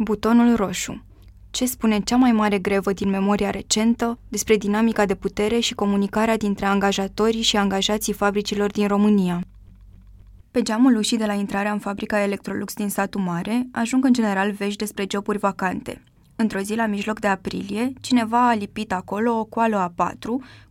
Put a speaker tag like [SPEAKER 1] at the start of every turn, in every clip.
[SPEAKER 1] Butonul roșu. Ce spune cea mai mare grevă din memoria recentă despre dinamica de putere și comunicarea dintre angajatorii și angajații fabricilor din România? Pe geamul ușii de la intrarea în fabrica Electrolux din satul mare ajung în general vești despre joburi vacante. Într-o zi la mijloc de aprilie, cineva a lipit acolo o coală A4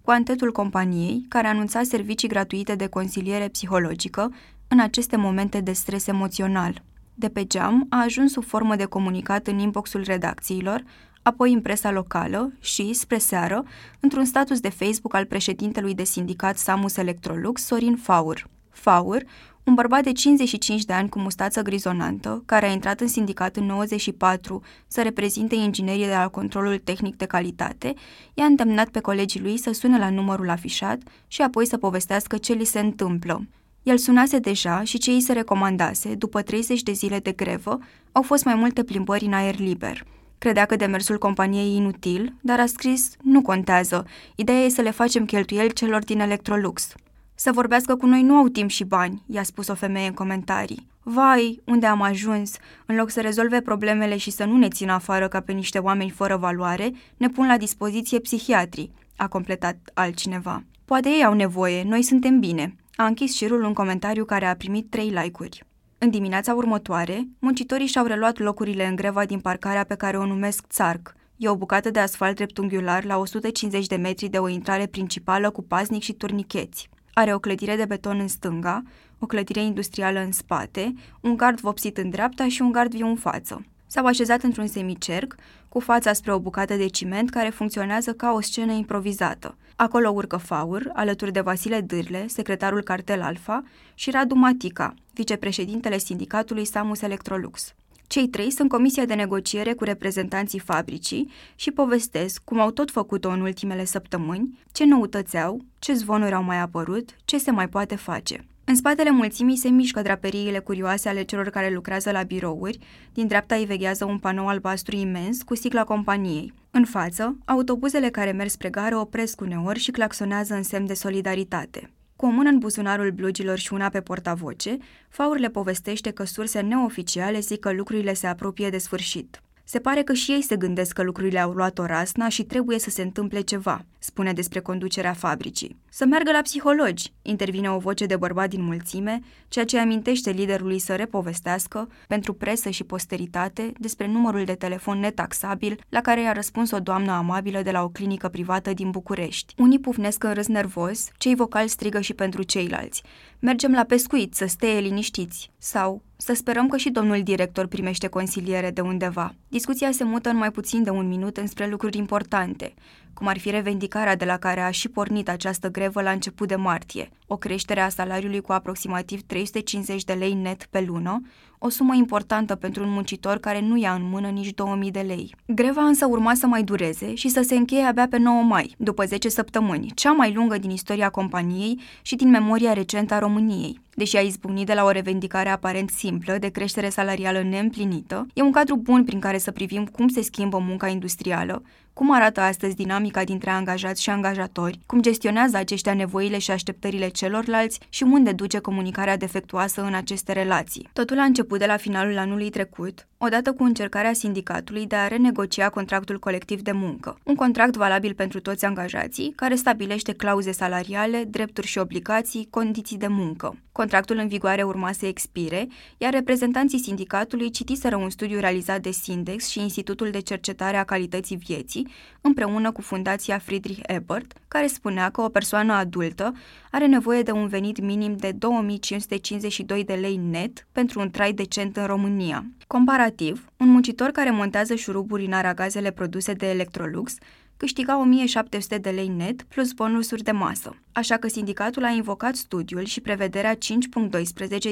[SPEAKER 1] cu antetul companiei care anunța servicii gratuite de consiliere psihologică în aceste momente de stres emoțional. De pe geam a ajuns sub formă de comunicat în inboxul redacțiilor, apoi în presa locală și, spre seară, într-un status de Facebook al președintelui de sindicat Samus Electrolux, Sorin Faur. Faur, un bărbat de 55 de ani cu mustață grizonantă, care a intrat în sindicat în 94 să reprezinte inginerii de la controlul tehnic de calitate, i-a îndemnat pe colegii lui să sune la numărul afișat și apoi să povestească ce li se întâmplă. El sunase deja și ce îi se recomandase, după 30 de zile de grevă, au fost mai multe plimbări în aer liber. Credea că demersul companiei e inutil, dar a scris, nu contează, ideea e să le facem cheltuieli celor din Electrolux. Să vorbească cu noi nu au timp și bani, i-a spus o femeie în comentarii. Vai, unde am ajuns? În loc să rezolve problemele și să nu ne țină afară ca pe niște oameni fără valoare, ne pun la dispoziție psihiatrii, a completat altcineva. Poate ei au nevoie, noi suntem bine. A închis șirul un comentariu care a primit trei like-uri. În dimineața următoare, muncitorii și-au reluat locurile în greva din parcarea pe care o numesc Țarc. E o bucată de asfalt dreptunghiular la 150 de metri de o intrare principală cu paznic și turnicheți. Are o clădire de beton în stânga, o clădire industrială în spate, un gard vopsit în dreapta și un gard viu în față. S-au așezat într-un semicerc, cu fața spre o bucată de ciment care funcționează ca o scenă improvizată. Acolo urcă Faur, alături de Vasile Dârle, secretarul cartel Alfa, și Radu Matica, vicepreședintele sindicatului Samus Electrolux. Cei trei sunt comisia de negociere cu reprezentanții fabricii și povestesc, cum au tot făcut-o în ultimele săptămâni, ce noutăți au, ce zvonuri au mai apărut, ce se mai poate face. În spatele mulțimii se mișcă draperiile curioase ale celor care lucrează la birouri, din dreapta îi veghează un panou albastru imens cu sigla companiei. În față, autobuzele care merg spre gară opresc uneori și claxonează în semn de solidaritate. Cu o mână în buzunarul blugilor și una pe portavoce, Faur le povestește că surse neoficiale zic că lucrurile se apropie de sfârșit. Se pare că și ei se gândesc că lucrurile au luat o rasna și trebuie să se întâmple ceva, spune despre conducerea fabricii. Să meargă la psihologi, intervine o voce de bărbat din mulțime, ceea ce amintește liderului să repovestească, pentru presă și posteritate, despre numărul de telefon netaxabil la care i-a răspuns o doamnă amabilă de la o clinică privată din București. Unii pufnesc în râs nervos, cei vocali strigă și pentru ceilalți. Mergem la pescuit, să steie liniștiți. Sau, să sperăm că și domnul director primește consiliere de undeva. Discuția se mută în mai puțin de un minut înspre lucruri importante, cum ar fi revendicarea de la care a și pornit această grevă la început de martie, o creștere a salariului cu aproximativ 350 de lei net pe lună, o sumă importantă pentru un muncitor care nu ia în mână nici 2000 de lei. Greva însă urma să mai dureze și să se încheie abia pe 9 mai, după 10 săptămâni, cea mai lungă din istoria companiei și din memoria recentă a României. Deși a izbucnit de la o revendicare aparent simplă de creștere salarială neîmplinită, e un cadru bun prin care să privim cum se schimbă munca industrială, cum arată astăzi dinamica dintre angajați și angajatori, cum gestionează aceștia nevoile și așteptările celorlalți și unde duce comunicarea defectuoasă în aceste relații. Totul a început de la finalul anului trecut, odată cu încercarea sindicatului de a renegocia contractul colectiv de muncă, un contract valabil pentru toți angajații, care stabilește clauze salariale, drepturi și obligații, condiții de muncă. Contractul în vigoare urma să expire, iar reprezentanții sindicatului citiseră un studiu realizat de Sindex și Institutul de Cercetare a Calității Vieții, împreună cu Fundația Friedrich Ebert, care spunea că o persoană adultă are nevoie de un venit minim de 2552 de lei net pentru un trai decent în România. Comparativ, un muncitor care montează șuruburi în aragazele produse de Electrolux câștiga 1700 de lei net plus bonusuri de masă. Așa că sindicatul a invocat studiul și prevederea 5.12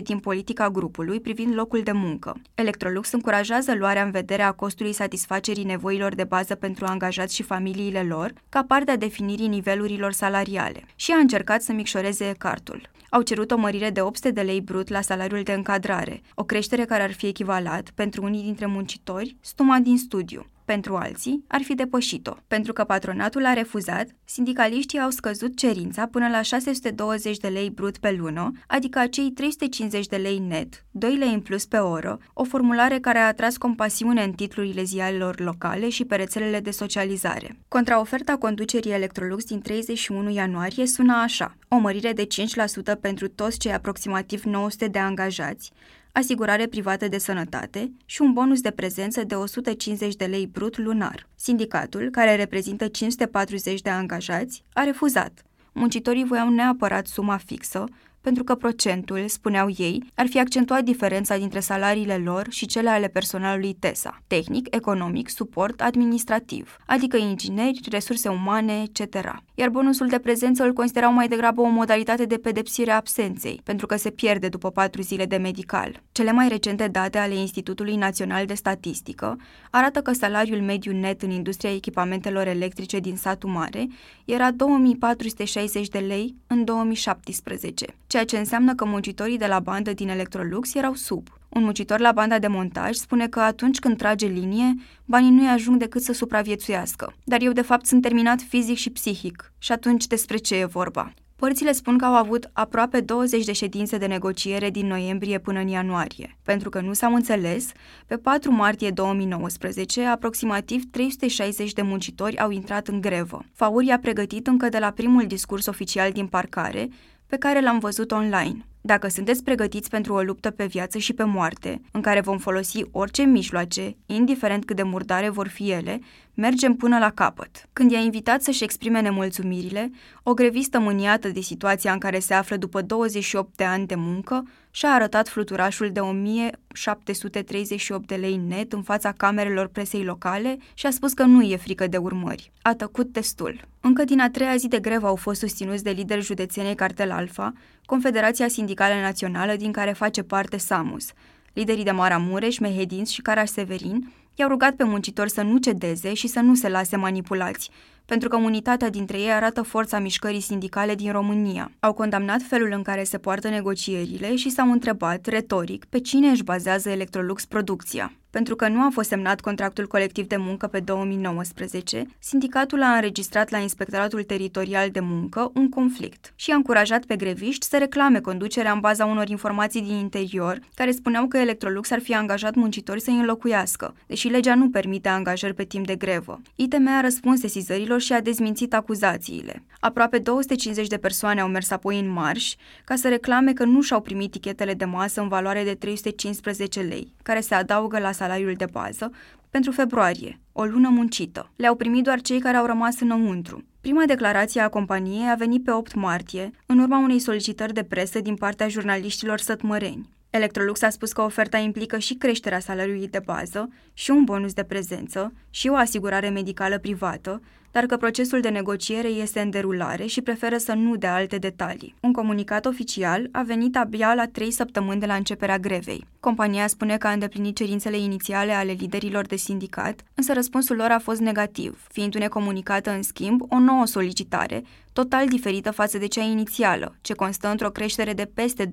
[SPEAKER 1] din politica grupului privind locul de muncă. Electrolux încurajează luarea în vedere a costului satisfacerii nevoilor de bază pentru angajați și familiile lor, ca parte a definirii nivelurilor salariale, și a încercat să micșoreze cartul. Au cerut o mărire de 800 de lei brut la salariul de încadrare, o creștere care ar fi echivalat, pentru unii dintre muncitori, stuma din studiu. Pentru alții, ar fi depășit-o. Pentru că patronatul a refuzat, sindicaliștii au scăzut cerința până la 620 de lei brut pe lună, adică acei 350 de lei net, 2 lei în plus pe oră, o formulare care a atras compasiune în titlurile ziarelor locale și pe rețelele de socializare. Contraoferta conducerii Electrolux din 31 ianuarie sună așa, o mărire de 5% pentru toți cei aproximativ 900 de angajați, asigurare privată de sănătate și un bonus de prezență de 150 de lei brut lunar. Sindicatul, care reprezintă 540 de angajați, a refuzat. Muncitorii voiau neapărat suma fixă, pentru că procentul, spuneau ei, ar fi accentuat diferența dintre salariile lor și cele ale personalului TESA, tehnic, economic, suport, administrativ, adică ingineri, resurse umane, etc. Iar bonusul de prezență îl considerau mai degrabă o modalitate de pedepsire a absenței, pentru că se pierde după patru zile de medical. Cele mai recente date ale Institutului Național de Statistică arată că salariul mediu net în industria echipamentelor electrice din satul mare era 2460 de lei în 2017, ceea ce înseamnă că muncitorii de la bandă din Electrolux erau sub. Un muncitor la banda de montaj spune că atunci când trage linie, banii nu-i ajung decât să supraviețuiască. Dar eu de fapt sunt terminat fizic și psihic. Și atunci despre ce e vorba? Părțile spun că au avut aproape 20 de ședințe de negociere din noiembrie până în ianuarie. Pentru că nu s-au înțeles, pe 4 martie 2019, aproximativ 360 de muncitori au intrat în grevă. Fauri a pregătit încă de la primul discurs oficial din parcare pe care l-am văzut online. Dacă sunteți pregătiți pentru o luptă pe viață și pe moarte, în care vom folosi orice mijloace, indiferent cât de murdare vor fi ele, mergem până la capăt. Când i-a invitat să-și exprime nemulțumirile, o grevistă mâniată de situația în care se află după 28 de ani de muncă, și-a arătat fluturașul de 1738 de lei net în fața camerelor presei locale și a spus că nu e frică de urmări. A tăcut testul. Încă din a treia zi de grevă au fost susținuți de lideri județenei Cartel Alfa, Confederația Sindicală Națională din care face parte SAMUS, liderii de Maramureș, Mehedinți și Caraș Severin, i-au rugat pe muncitori să nu cedeze și să nu se lase manipulați, pentru că unitatea dintre ei arată forța mișcării sindicale din România. Au condamnat felul în care se poartă negocierile și s-au întrebat, retoric, pe cine își bazează Electrolux producția. Pentru că nu a fost semnat contractul colectiv de muncă pe 2019, sindicatul a înregistrat la Inspectoratul Teritorial de Muncă un conflict și a încurajat pe greviști să reclame conducerea în baza unor informații din interior care spuneau că Electrolux ar fi angajat muncitori să-i înlocuiască, deși legea nu permite angajări pe timp de grevă. ITM a răspuns sesizărilor și a dezmințit acuzațiile. Aproape 250 de persoane au mers apoi în marș ca să reclame că nu și-au primit tichetele de masă în valoare de 315 lei, care se adaugă la salariul de bază, pentru februarie, o lună muncită. Le-au primit doar cei care au rămas înăuntru. Prima declarație a companiei a venit pe 8 martie, în urma unei solicitări de presă din partea jurnaliștilor sătmăreni. Electrolux a spus că oferta implică și creșterea salariului de bază, și un bonus de prezență, și o asigurare medicală privată, dar că procesul de negociere este în derulare și preferă să nu dea alte detalii. Un comunicat oficial a venit abia la trei săptămâni de la începerea grevei. Compania spune că a îndeplinit cerințele inițiale ale liderilor de sindicat, însă răspunsul lor a fost negativ, fiind necomunicată în schimb o nouă solicitare, total diferită față de cea inițială, ce constă într-o creștere de peste 20%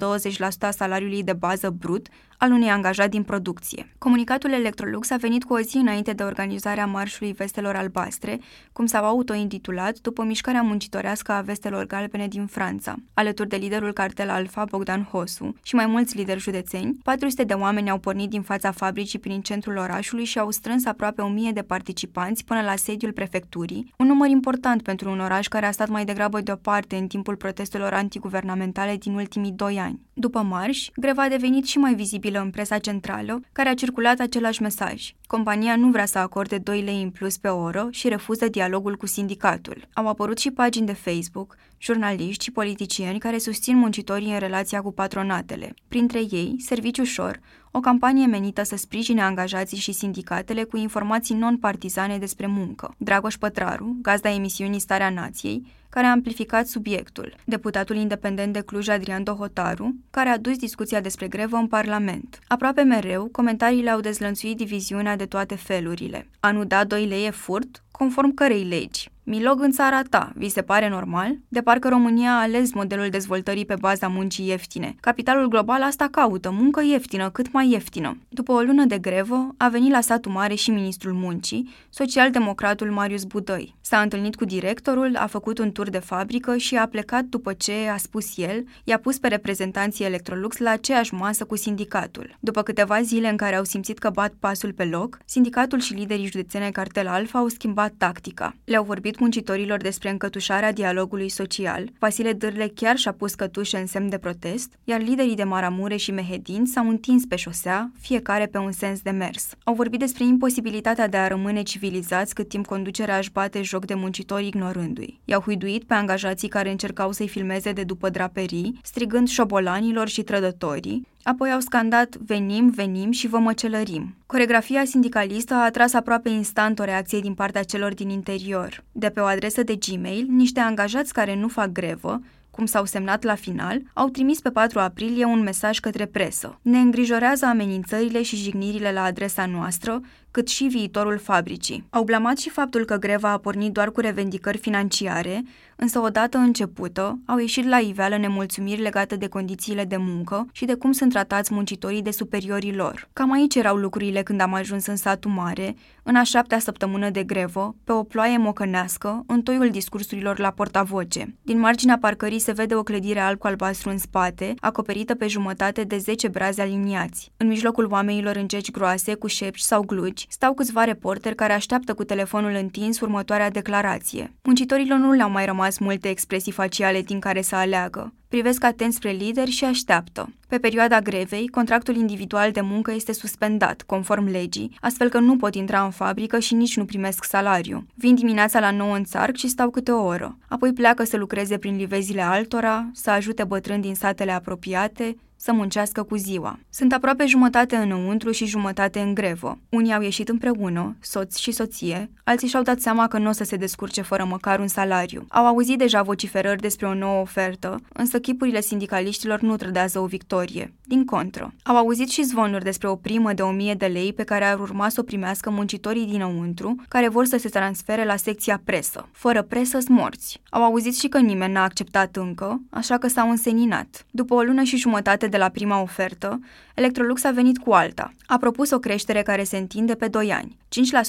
[SPEAKER 1] a salariului de bază brut al unui angajat din producție. Comunicatul Electrolux a venit cu o zi înainte de organizarea Marșului Vestelor Albastre, cum s-au autointitulat după mișcarea muncitorească a Vestelor Galbene din Franța. Alături de liderul cartel Alfa, Bogdan Hosu, și mai mulți lideri județeni, 400 de oameni au pornit din fața fabricii prin centrul orașului și au strâns aproape 1000 de participanți până la sediul prefecturii, un număr important pentru un oraș care a stat mai degrabă deoparte în timpul protestelor antiguvernamentale din ultimii doi ani. După marș, greva a devenit și mai vizibilă în presa centrală, care a circulat același mesaj. Compania nu vrea să acorde 2 lei în plus pe oră și refuză dialogul cu sindicatul. Au apărut și pagini de Facebook, jurnaliști și politicieni care susțin muncitorii în relația cu patronatele. Printre ei, Serviciu Șor, o campanie menită să sprijine angajații și sindicatele cu informații non-partizane despre muncă. Dragoș Pătraru, gazda emisiunii Starea Nației, care a amplificat subiectul, deputatul independent de Cluj Adrian Dohotaru, care a dus discuția despre grevă în Parlament. Aproape mereu, comentariile au dezlănțuit diviziunea de toate felurile. A nu da 2 lei e furt? Conform cărei legi? Milog în țara ta, vi se pare normal? De parcă România a ales modelul dezvoltării pe baza muncii ieftine. Capitalul global asta caută, muncă ieftină, cât mai ieftină. După o lună de grevă, a venit la satul mare și ministrul muncii, socialdemocratul Marius Budăi. S-a întâlnit cu directorul, a făcut un tur de fabrică și a plecat după ce, a spus el, i-a pus pe reprezentanții Electrolux la aceeași masă cu sindicatul. După câteva zile în care au simțit că bat pasul pe loc, sindicatul și liderii județene Cartel Alfa au schimbat tactica. Le-au vorbit vorbit muncitorilor despre încătușarea dialogului social, Vasile Dârle chiar și-a pus cătușe în semn de protest, iar liderii de Maramure și Mehedin s-au întins pe șosea, fiecare pe un sens de mers. Au vorbit despre imposibilitatea de a rămâne civilizați cât timp conducerea își bate joc de muncitori ignorându-i. I-au huiduit pe angajații care încercau să-i filmeze de după draperii, strigând șobolanilor și trădătorii, Apoi au scandat Venim, venim și vă măcelărim. Coregrafia sindicalistă a atras aproape instant o reacție din partea celor din interior. De pe o adresă de Gmail, niște angajați care nu fac grevă, cum s-au semnat la final, au trimis pe 4 aprilie un mesaj către presă. Ne îngrijorează amenințările și jignirile la adresa noastră, cât și viitorul fabricii. Au blamat și faptul că greva a pornit doar cu revendicări financiare, însă odată începută, au ieșit la iveală nemulțumiri legate de condițiile de muncă și de cum sunt tratați muncitorii de superiorii lor. Cam aici erau lucrurile când am ajuns în satul mare, în a șaptea săptămână de grevă, pe o ploaie mocănească, în toiul discursurilor la portavoce. Din marginea parcării se vede o clădire alb cu albastru în spate, acoperită pe jumătate de 10 brazi aliniați. În mijlocul oamenilor în geci groase, cu șepci sau glugi, stau câțiva reporteri care așteaptă cu telefonul întins următoarea declarație. Muncitorilor nu le-au mai rămas multe expresii faciale din care să aleagă privesc atent spre lider și așteaptă. Pe perioada grevei, contractul individual de muncă este suspendat, conform legii, astfel că nu pot intra în fabrică și nici nu primesc salariu. Vin dimineața la 9 în țarc și stau câte o oră. Apoi pleacă să lucreze prin livezile altora, să ajute bătrâni din satele apropiate, să muncească cu ziua. Sunt aproape jumătate înăuntru și jumătate în grevă. Unii au ieșit împreună, soț și soție, alții și-au dat seama că nu o să se descurce fără măcar un salariu. Au auzit deja vociferări despre o nouă ofertă, însă chipurile sindicaliștilor nu trădează o victorie. Din contră. Au auzit și zvonuri despre o primă de 1000 de lei pe care ar urma să o primească muncitorii dinăuntru, care vor să se transfere la secția presă. Fără presă morți. Au auzit și că nimeni n-a acceptat încă, așa că s-au înseninat. După o lună și jumătate de la prima ofertă, Electrolux a venit cu alta. A propus o creștere care se întinde pe 2 ani,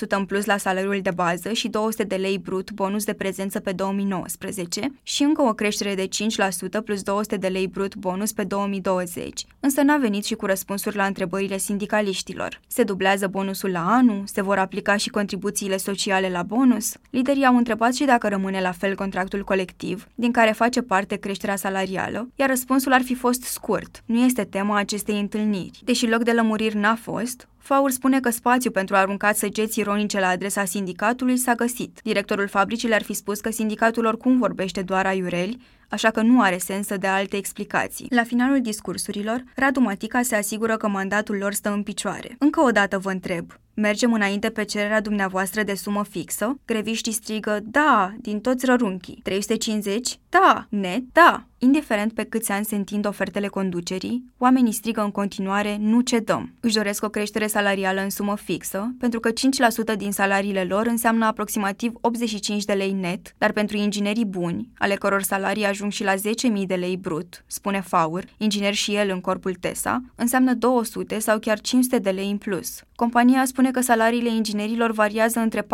[SPEAKER 1] 5% în plus la salariul de bază și 200 de lei brut bonus de prezență pe 2019 și încă o creștere de 5% plus 200 de lei brut bonus pe 2020. Însă n-a venit și cu răspunsuri la întrebările sindicaliștilor. Se dublează bonusul la anul? Se vor aplica și contribuțiile sociale la bonus? Liderii au întrebat și dacă rămâne la fel contractul colectiv, din care face parte creșterea salarială, iar răspunsul ar fi fost scurt. Nu este tema acestei întâlniri. Deși loc de lămuriri n-a fost, Faur spune că spațiu pentru a arunca săgeți ironice la adresa sindicatului s-a găsit. Directorul fabricii le-ar fi spus că sindicatul oricum vorbește doar aiureli, așa că nu are sens să dea alte explicații. La finalul discursurilor, Radu Matica se asigură că mandatul lor stă în picioare. Încă o dată vă întreb, Mergem înainte pe cererea dumneavoastră de sumă fixă? Greviștii strigă, da, din toți rărunchii. 350? Da. Net? Da. Indiferent pe câți ani se întind ofertele conducerii, oamenii strigă în continuare, nu cedăm. Își doresc o creștere salarială în sumă fixă, pentru că 5% din salariile lor înseamnă aproximativ 85 de lei net, dar pentru inginerii buni, ale căror salarii ajung și la 10.000 de lei brut, spune Faur, inginer și el în corpul TESA, înseamnă 200 sau chiar 500 de lei în plus. Compania spune că salariile inginerilor variază între 4.000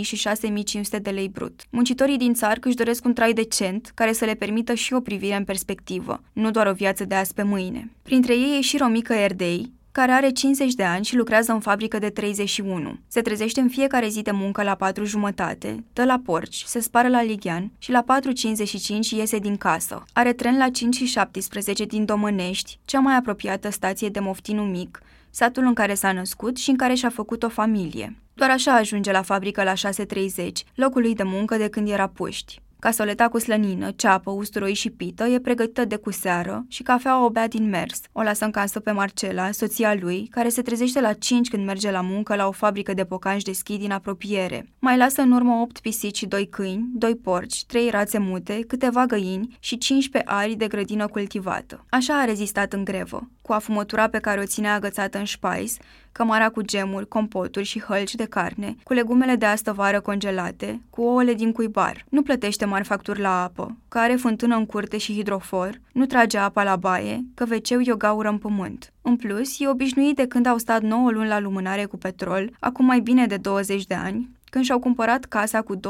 [SPEAKER 1] și 6.500 de lei brut. Muncitorii din țară își doresc un trai decent, care să le permită și o privire în perspectivă, nu doar o viață de azi pe mâine. Printre ei e și Romica Erdei, care are 50 de ani și lucrează în fabrică de 31. Se trezește în fiecare zi de muncă la 4 jumătate, dă la porci, se spară la lighean și la 4.55 iese din casă. Are tren la 5 și 17 din Domănești, cea mai apropiată stație de Moftinu Mic, satul în care s-a născut și în care și-a făcut o familie. Doar așa ajunge la fabrică la 6.30, locul lui de muncă de când era puști. Casoleta cu slănină, ceapă, usturoi și pită e pregătită de cu seară și cafeaua o bea din mers. O lasă în casă pe Marcela, soția lui, care se trezește la 5 când merge la muncă la o fabrică de pocanși de schi din apropiere. Mai lasă în urmă 8 pisici și 2 câini, 2 porci, 3 rațe mute, câteva găini și 15 ari de grădină cultivată. Așa a rezistat în grevă, cu afumătura pe care o ținea agățată în șpais, cămara cu gemuri, compoturi și hălci de carne, cu legumele de astă vară congelate, cu ouăle din cuibar. Nu plătește mari facturi la apă, că are fântână în curte și hidrofor, nu trage apa la baie, că wc e o gaură în pământ. În plus, e obișnuit de când au stat 9 luni la lumânare cu petrol, acum mai bine de 20 de ani, când și-au cumpărat casa cu 2,5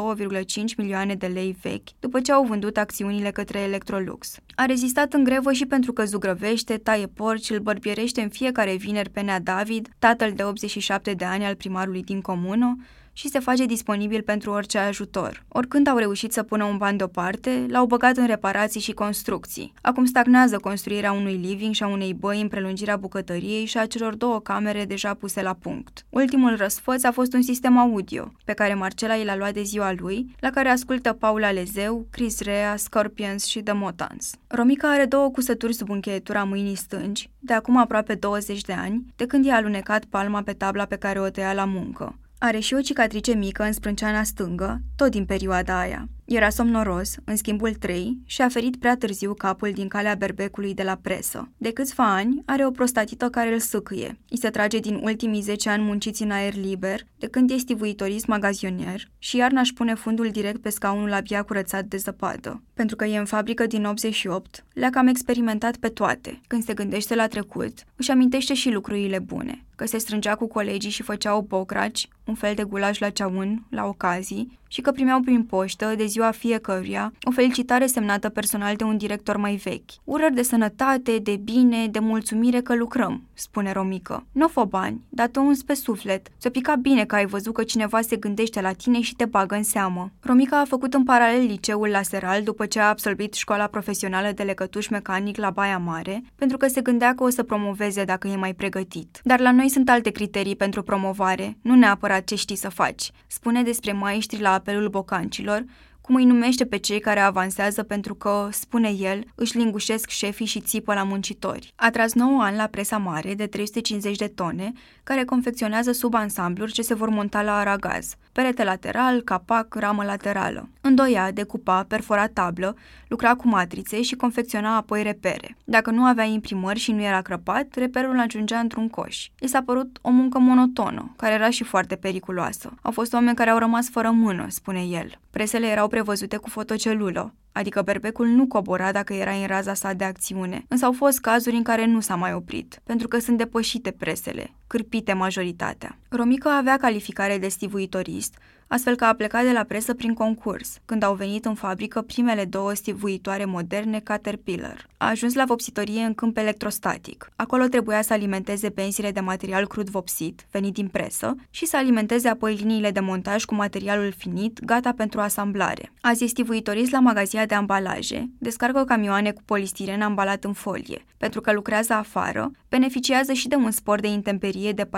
[SPEAKER 1] milioane de lei vechi, după ce au vândut acțiunile către Electrolux. A rezistat în grevă și pentru că zugrăvește, taie porci, îl bărbierește în fiecare vineri pe Nea David, tatăl de 87 de ani al primarului din comună, și se face disponibil pentru orice ajutor. Oricând au reușit să pună un ban deoparte, l-au băgat în reparații și construcții. Acum stagnează construirea unui living și a unei băi în prelungirea bucătăriei și a celor două camere deja puse la punct. Ultimul răsfăț a fost un sistem audio, pe care Marcela i l-a luat de ziua lui, la care ascultă Paula Lezeu, Chris Rea, Scorpions și The Motans. Romica are două cusături sub încheietura mâinii stângi, de acum aproape 20 de ani, de când i-a alunecat palma pe tabla pe care o tăia la muncă. Are și o cicatrice mică în sprânceana stângă, tot din perioada aia. Era somnoros, în schimbul 3, și a ferit prea târziu capul din calea berbecului de la presă. De câțiva ani, are o prostatită care îl sâcâie. I se trage din ultimii 10 ani munciți în aer liber, de când este stivuitorist magazionier, și iarna își pune fundul direct pe scaunul abia curățat de zăpadă. Pentru că e în fabrică din 88, le-a cam experimentat pe toate. Când se gândește la trecut, își amintește și lucrurile bune, că se strângea cu colegii și făceau bocraci, un fel de gulaj la ceaun, la ocazii, și că primeau prin poștă, de ziua fiecăruia, o felicitare semnată personal de un director mai vechi. Urări de sănătate, de bine, de mulțumire că lucrăm, spune Romică. Nu fă bani, dar te uns pe suflet. Ți-o pica bine că ai văzut că cineva se gândește la tine și te bagă în seamă. Romica a făcut în paralel liceul la Seral după ce a absolvit școala profesională de lecătuș mecanic la Baia Mare, pentru că se gândea că o să promoveze dacă e mai pregătit. Dar la noi sunt alte criterii pentru promovare, nu neapărat ce știi să faci, spune despre maestri la apelul bocancilor, cum îi numește pe cei care avansează pentru că, spune el, își lingușesc șefii și țipă la muncitori. A tras 9 ani la presa mare de 350 de tone, care confecționează subansambluri ce se vor monta la aragaz, perete lateral, capac, ramă laterală. Îndoia, decupa, perfora tablă, lucra cu matrițe și confecționa apoi repere. Dacă nu avea imprimări și nu era crăpat, reperul ajungea într-un coș. I s-a părut o muncă monotonă, care era și foarte periculoasă. Au fost oameni care au rămas fără mână, spune el. Presele erau prevăzute cu fotocelulă, adică berbecul nu cobora dacă era în raza sa de acțiune, însă au fost cazuri în care nu s-a mai oprit, pentru că sunt depășite presele, cârpite majoritatea. Romica avea calificare de stivuitorist, astfel că a plecat de la presă prin concurs, când au venit în fabrică primele două stivuitoare moderne Caterpillar. A ajuns la vopsitorie în câmp electrostatic. Acolo trebuia să alimenteze pensiile de material crud vopsit, venit din presă, și să alimenteze apoi liniile de montaj cu materialul finit, gata pentru asamblare. Azi este stivuitorist la magazia de ambalaje, descarcă camioane cu polistiren ambalat în folie. Pentru că lucrează afară, beneficiază și de un spor de intemperie de 14%,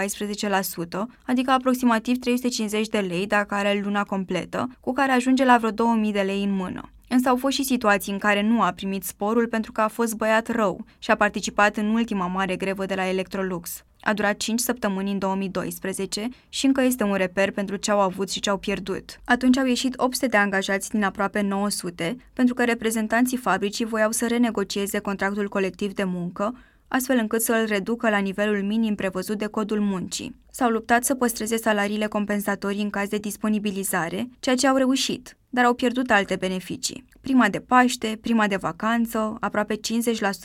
[SPEAKER 1] adică aproximativ 350 de lei dacă are luna completă, cu care ajunge la vreo 2000 de lei în mână. Însă au fost și situații în care nu a primit sporul pentru că a fost băiat rău și a participat în ultima mare grevă de la Electrolux. A durat 5 săptămâni în 2012 și încă este un reper pentru ce au avut și ce au pierdut. Atunci au ieșit 800 de angajați din aproape 900, pentru că reprezentanții fabricii voiau să renegocieze contractul colectiv de muncă, astfel încât să îl reducă la nivelul minim prevăzut de codul muncii. S-au luptat să păstreze salariile compensatorii în caz de disponibilizare, ceea ce au reușit, dar au pierdut alte beneficii. Prima de Paște, prima de vacanță, aproape 50%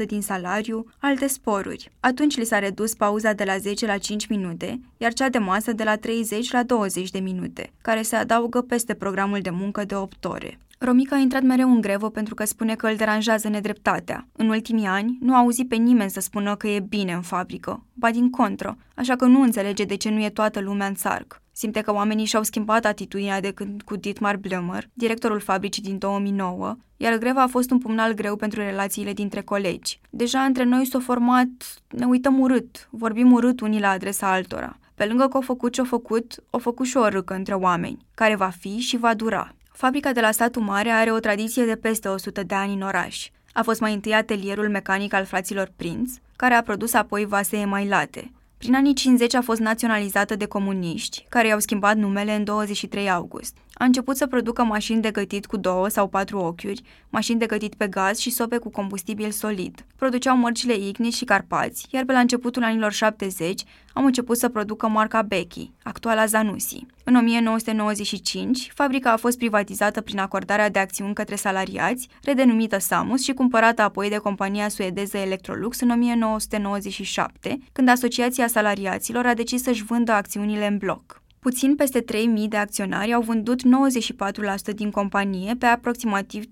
[SPEAKER 1] din salariu, alte sporuri. Atunci li s-a redus pauza de la 10 la 5 minute, iar cea de masă de la 30 la 20 de minute, care se adaugă peste programul de muncă de 8 ore. Romica a intrat mereu în grevă pentru că spune că îl deranjează nedreptatea. În ultimii ani, nu a auzit pe nimeni să spună că e bine în fabrică, ba din contră, așa că nu înțelege de ce nu e toată lumea în țarc. Simte că oamenii și-au schimbat atitudinea de când cu Dietmar Blömer, directorul fabricii din 2009, iar greva a fost un pumnal greu pentru relațiile dintre colegi. Deja între noi s-a format, ne uităm urât, vorbim urât unii la adresa altora. Pe lângă că au făcut ce-au făcut, au făcut și o râcă între oameni, care va fi și va dura. Fabrica de la satul mare are o tradiție de peste 100 de ani în oraș. A fost mai întâi atelierul mecanic al fraților Prinț, care a produs apoi vase emailate. Prin anii 50 a fost naționalizată de comuniști, care i-au schimbat numele în 23 august. A început să producă mașini de gătit cu două sau patru ochiuri, mașini de gătit pe gaz și sope cu combustibil solid. Produceau mărcile Ignis și Carpați, iar pe la începutul anilor 70 au început să producă marca Becky, actuala Zanussi. În 1995, fabrica a fost privatizată prin acordarea de acțiuni către salariați, redenumită Samus și cumpărată apoi de compania suedeză Electrolux în 1997, când Asociația Salariaților a decis să-și vândă acțiunile în bloc. Puțin peste 3.000 de acționari au vândut 94% din companie pe aproximativ 13,5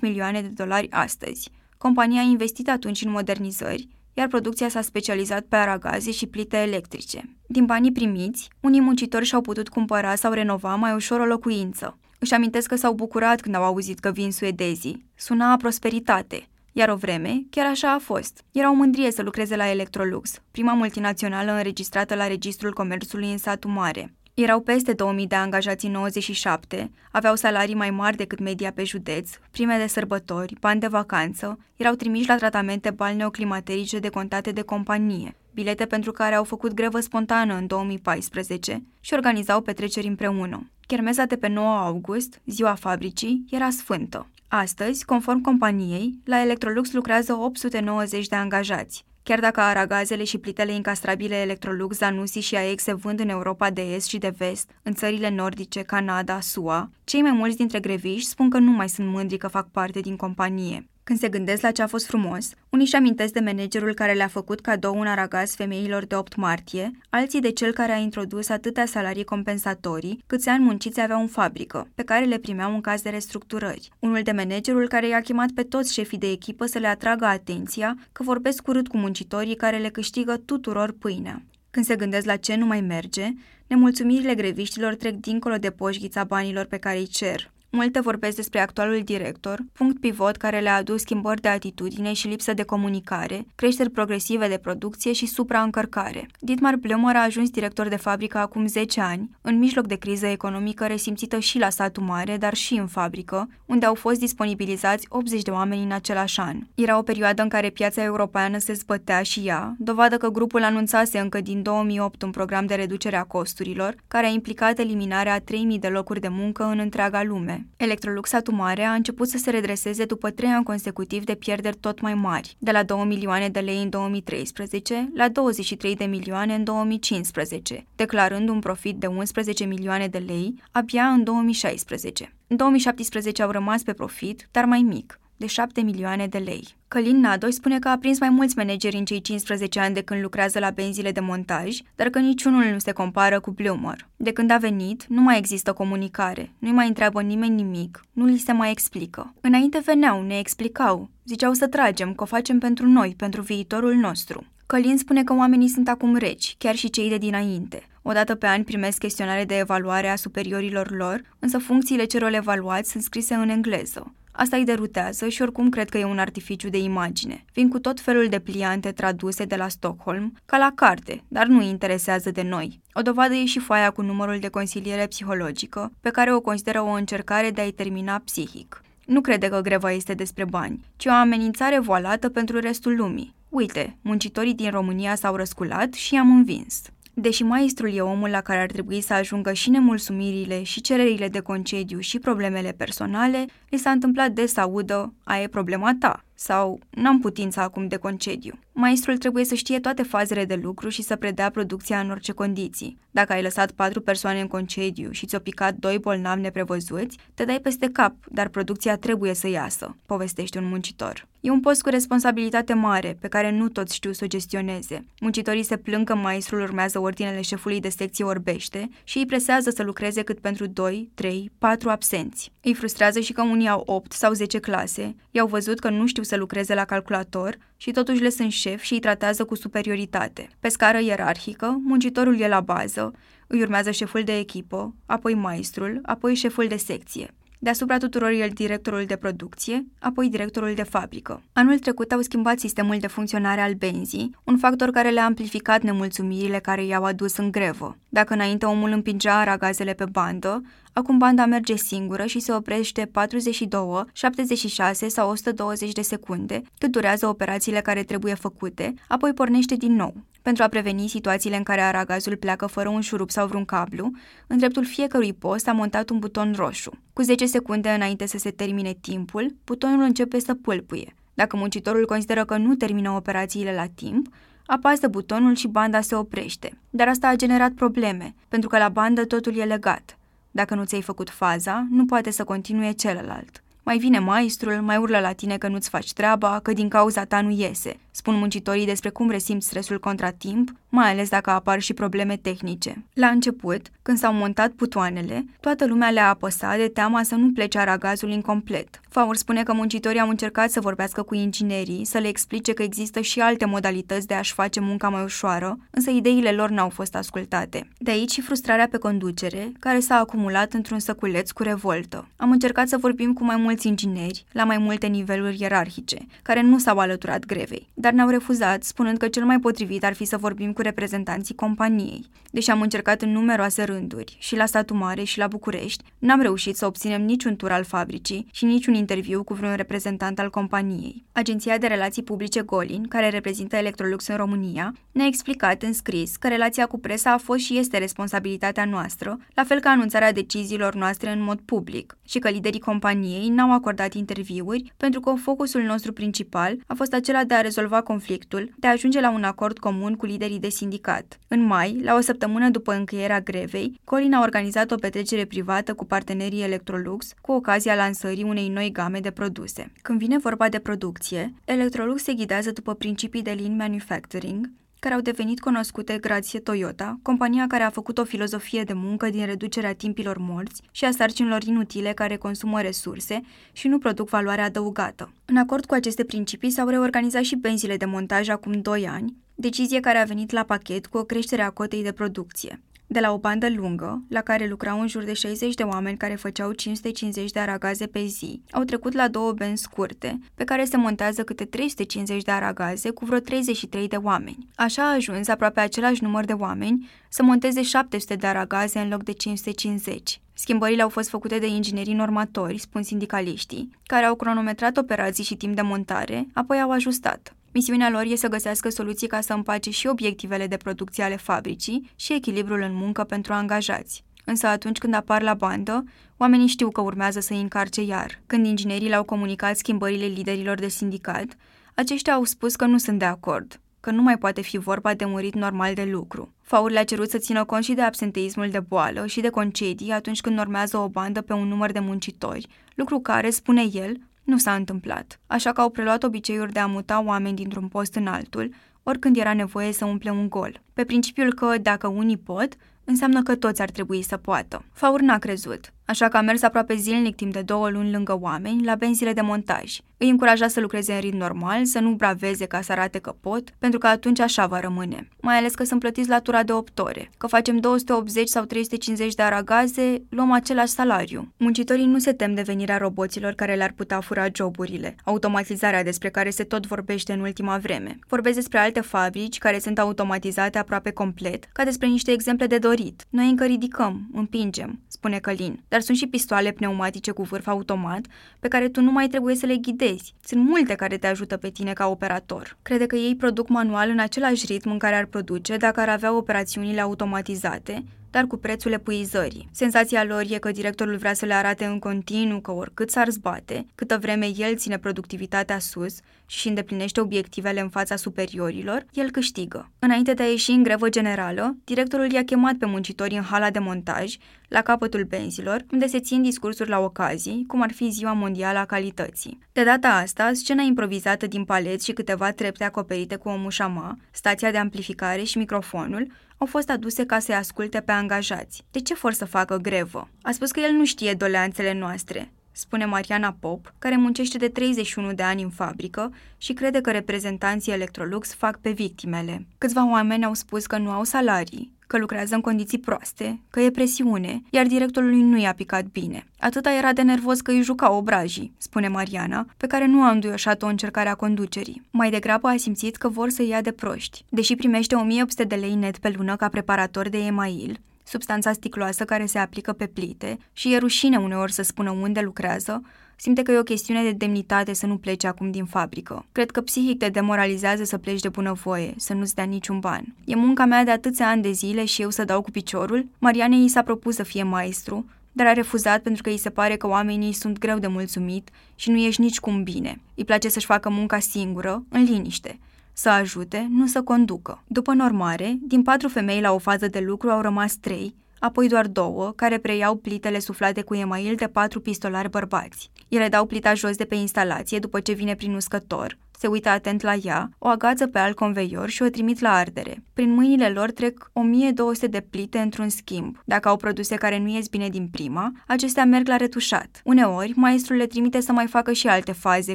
[SPEAKER 1] milioane de dolari astăzi. Compania a investit atunci în modernizări, iar producția s-a specializat pe aragaze și plite electrice. Din banii primiți, unii muncitori și-au putut cumpăra sau renova mai ușor o locuință. Își amintesc că s-au bucurat când au auzit că vin suedezii. Suna a prosperitate. Iar o vreme, chiar așa a fost. Era o mândrie să lucreze la Electrolux, prima multinațională înregistrată la Registrul Comerțului în satul mare. Erau peste 2000 de angajați în 97, aveau salarii mai mari decât media pe județ, prime de sărbători, bani de vacanță, erau trimiși la tratamente balneoclimaterice decontate de companie, bilete pentru care au făcut grevă spontană în 2014 și organizau petreceri împreună. Chermeza de pe 9 august, ziua fabricii, era sfântă. Astăzi, conform companiei, la Electrolux lucrează 890 de angajați. Chiar dacă aragazele și plitele incastrabile Electrolux, Zanussi și AEX se vând în Europa de Est și de Vest, în țările nordice, Canada, SUA, cei mai mulți dintre greviști spun că nu mai sunt mândri că fac parte din companie. Când se gândesc la ce a fost frumos, unii și amintesc de managerul care le-a făcut cadou un aragaz femeilor de 8 martie, alții de cel care a introdus atâtea salarii compensatorii câți ani munciți aveau în fabrică, pe care le primeau în caz de restructurări. Unul de managerul care i-a chemat pe toți șefii de echipă să le atragă atenția că vorbesc urât cu muncitorii care le câștigă tuturor pâinea. Când se gândesc la ce nu mai merge, nemulțumirile greviștilor trec dincolo de poșghița banilor pe care îi cer. Multe vorbesc despre actualul director, punct pivot care le-a adus schimbări de atitudine și lipsă de comunicare, creșteri progresive de producție și supraîncărcare. Dietmar Blömer a ajuns director de fabrică acum 10 ani, în mijloc de criză economică resimțită și la satul mare, dar și în fabrică, unde au fost disponibilizați 80 de oameni în același an. Era o perioadă în care piața europeană se zbătea și ea, dovadă că grupul anunțase încă din 2008 un program de reducere a costurilor, care a implicat eliminarea a 3.000 de locuri de muncă în întreaga lume. Electrolux Atumare a început să se redreseze după trei ani consecutiv de pierderi tot mai mari, de la 2 milioane de lei în 2013 la 23 de milioane în 2015, declarând un profit de 11 milioane de lei abia în 2016. În 2017 au rămas pe profit, dar mai mic, de 7 milioane de lei. Călin Nadoi spune că a prins mai mulți manageri în cei 15 ani de când lucrează la benzile de montaj, dar că niciunul nu se compară cu Blumor. De când a venit, nu mai există comunicare, nu-i mai întreabă nimeni nimic, nu li se mai explică. Înainte veneau, ne explicau, ziceau să tragem, că o facem pentru noi, pentru viitorul nostru. Călin spune că oamenii sunt acum reci, chiar și cei de dinainte. Odată pe an primesc chestionare de evaluare a superiorilor lor, însă funcțiile celor evaluați sunt scrise în engleză. Asta îi derutează și oricum cred că e un artificiu de imagine. Vin cu tot felul de pliante traduse de la Stockholm, ca la carte, dar nu îi interesează de noi. O dovadă e și foaia cu numărul de consiliere psihologică, pe care o consideră o încercare de a-i termina psihic. Nu crede că greva este despre bani, ci o amenințare voalată pentru restul lumii. Uite, muncitorii din România s-au răsculat și i-am învins. Deși maestrul e omul la care ar trebui să ajungă și nemulțumirile și cererile de concediu și problemele personale, li s-a întâmplat des să audă, a e problema ta, sau n-am putință acum de concediu. Maestrul trebuie să știe toate fazele de lucru și să predea producția în orice condiții. Dacă ai lăsat patru persoane în concediu și ți-o picat doi bolnavi neprevăzuți, te dai peste cap, dar producția trebuie să iasă, povestește un muncitor. E un post cu responsabilitate mare, pe care nu toți știu să o gestioneze. Muncitorii se plâng că maestrul urmează ordinele șefului de secție orbește și îi presează să lucreze cât pentru 2, 3, 4 absenți. Îi frustrează și că unii au 8 sau 10 clase, i-au văzut că nu știu să lucreze la calculator și totuși le sunt șef și îi tratează cu superioritate. Pe scară ierarhică, muncitorul e la bază, îi urmează șeful de echipă, apoi maestrul, apoi șeful de secție. Deasupra tuturor el directorul de producție, apoi directorul de fabrică. Anul trecut au schimbat sistemul de funcționare al benzii, un factor care le-a amplificat nemulțumirile care i-au adus în grevă. Dacă înainte omul împingea aragazele pe bandă, acum banda merge singură și se oprește 42, 76 sau 120 de secunde, cât durează operațiile care trebuie făcute, apoi pornește din nou. Pentru a preveni situațiile în care aragazul pleacă fără un șurup sau vreun cablu, în dreptul fiecărui post a montat un buton roșu. Cu 10 secunde înainte să se termine timpul, butonul începe să pâlpâie. Dacă muncitorul consideră că nu termină operațiile la timp, apasă butonul și banda se oprește. Dar asta a generat probleme, pentru că la bandă totul e legat. Dacă nu ți-ai făcut faza, nu poate să continue celălalt. Mai vine maestrul, mai urlă la tine că nu-ți faci treaba, că din cauza ta nu iese. Spun muncitorii despre cum resimt stresul contratimp, mai ales dacă apar și probleme tehnice. La început, când s-au montat putoanele, toată lumea le-a apăsat de teama să nu plece aragazul incomplet. Faur spune că muncitorii au încercat să vorbească cu inginerii, să le explice că există și alte modalități de a-și face munca mai ușoară, însă ideile lor n-au fost ascultate. De aici și frustrarea pe conducere, care s-a acumulat într-un săculeț cu revoltă. Am încercat să vorbim cu mai mulți ingineri, la mai multe niveluri ierarhice, care nu s-au alăturat grevei, dar ne-au refuzat, spunând că cel mai potrivit ar fi să vorbim cu reprezentanții companiei. Deși am încercat în numeroase rânduri, și la Satu Mare și la București, n-am reușit să obținem niciun tur al fabricii și niciun interviu cu vreun reprezentant al companiei. Agenția de Relații Publice Golin, care reprezintă Electrolux în România, ne-a explicat în scris că relația cu presa a fost și este responsabilitatea noastră, la fel ca anunțarea deciziilor noastre în mod public, și că liderii companiei n-au acordat interviuri pentru că focusul nostru principal a fost acela de a rezolva conflictul, de a ajunge la un acord comun cu liderii de sindicat. În mai, la o săptămână după încheierea grevei, Colin a organizat o petrecere privată cu partenerii Electrolux cu ocazia lansării unei noi game de produse. Când vine vorba de producție, Electrolux se ghidează după principii de lean manufacturing, care au devenit cunoscute grație Toyota, compania care a făcut o filozofie de muncă din reducerea timpilor morți și a sarcinilor inutile care consumă resurse și nu produc valoare adăugată. În acord cu aceste principii s-au reorganizat și benzile de montaj acum 2 ani, decizie care a venit la pachet cu o creștere a cotei de producție de la o bandă lungă, la care lucrau în jur de 60 de oameni care făceau 550 de aragaze pe zi, au trecut la două benzi scurte, pe care se montează câte 350 de aragaze cu vreo 33 de oameni. Așa a ajuns aproape același număr de oameni să monteze 700 de aragaze în loc de 550. Schimbările au fost făcute de inginerii normatori, spun sindicaliștii, care au cronometrat operații și timp de montare, apoi au ajustat. Misiunea lor e să găsească soluții ca să împace și obiectivele de producție ale fabricii și echilibrul în muncă pentru angajați. Însă atunci când apar la bandă, oamenii știu că urmează să îi încarce iar. Când inginerii le-au comunicat schimbările liderilor de sindicat, aceștia au spus că nu sunt de acord, că nu mai poate fi vorba de un rit normal de lucru. Faur le-a cerut să țină cont și de absenteismul de boală și de concedii atunci când urmează o bandă pe un număr de muncitori, lucru care, spune el, nu s-a întâmplat, așa că au preluat obiceiuri de a muta oameni dintr-un post în altul, oricând era nevoie să umple un gol, pe principiul că, dacă unii pot, înseamnă că toți ar trebui să poată. Faur n-a crezut așa că a mers aproape zilnic timp de două luni lângă oameni la benzile de montaj. Îi încuraja să lucreze în ritm normal, să nu braveze ca să arate că pot, pentru că atunci așa va rămâne. Mai ales că sunt plătiți la tura de 8 ore. Că facem 280 sau 350 de aragaze, luăm același salariu. Muncitorii nu se tem de venirea roboților care le-ar putea fura joburile, automatizarea despre care se tot vorbește în ultima vreme. Vorbesc despre alte fabrici care sunt automatizate aproape complet, ca despre niște exemple de dorit. Noi încă ridicăm, împingem, spune Călin dar sunt și pistoale pneumatice cu vârf automat pe care tu nu mai trebuie să le ghidezi. Sunt multe care te ajută pe tine ca operator. Crede că ei produc manual în același ritm în care ar produce dacă ar avea operațiunile automatizate, dar cu prețul epuizării. Senzația lor e că directorul vrea să le arate în continuu că oricât s-ar zbate, câtă vreme el ține productivitatea sus și îndeplinește obiectivele în fața superiorilor, el câștigă. Înainte de a ieși în grevă generală, directorul i-a chemat pe muncitorii în hala de montaj, la capătul benzilor, unde se țin discursuri la ocazii, cum ar fi Ziua Mondială a Calității. De data asta, scena improvizată din paleți și câteva trepte acoperite cu o mușama, stația de amplificare și microfonul au fost aduse ca să-i asculte pe angajați. De ce vor să facă grevă? A spus că el nu știe doleanțele noastre, spune Mariana Pop, care muncește de 31 de ani în fabrică și crede că reprezentanții Electrolux fac pe victimele. Câțiva oameni au spus că nu au salarii, că lucrează în condiții proaste, că e presiune, iar directorului nu i-a picat bine. Atâta era de nervos că îi juca obrajii, spune Mariana, pe care nu a înduioșat-o încercarea conducerii. Mai degrabă a simțit că vor să ia de proști. Deși primește 1800 de lei net pe lună ca preparator de email, substanța sticloasă care se aplică pe plite și e rușine uneori să spună unde lucrează, Simte că e o chestiune de demnitate să nu pleci acum din fabrică. Cred că psihic te demoralizează să pleci de bunăvoie, să nu-ți dea niciun ban. E munca mea de atâția ani de zile și eu să dau cu piciorul? Mariane i s-a propus să fie maestru, dar a refuzat pentru că îi se pare că oamenii sunt greu de mulțumit și nu ești nici cum bine. Îi place să-și facă munca singură, în liniște să ajute, nu să conducă. După normare, din patru femei la o fază de lucru au rămas trei, apoi doar două, care preiau plitele suflate cu email de patru pistolari bărbați. Ele dau plita jos de pe instalație după ce vine prin uscător, se uită atent la ea, o agață pe alt conveior și o trimit la ardere. Prin mâinile lor trec 1200 de plite într-un schimb. Dacă au produse care nu ies bine din prima, acestea merg la retușat. Uneori, maestrul le trimite să mai facă și alte faze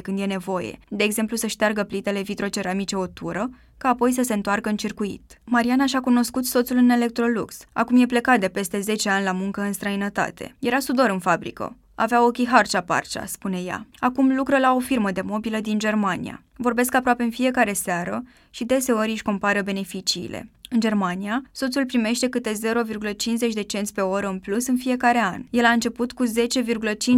[SPEAKER 1] când e nevoie, de exemplu să șteargă plitele vitroceramice o tură, ca apoi să se întoarcă în circuit. Mariana și-a cunoscut soțul în Electrolux. Acum e plecat de peste 10 ani la muncă în străinătate. Era sudor în fabrică. Avea ochii harcea-parcea, spune ea. Acum lucră la o firmă de mobilă din Germania. Vorbesc aproape în fiecare seară și deseori își compară beneficiile. În Germania, soțul primește câte 0,50 de cenți pe oră în plus în fiecare an. El a început cu 10,5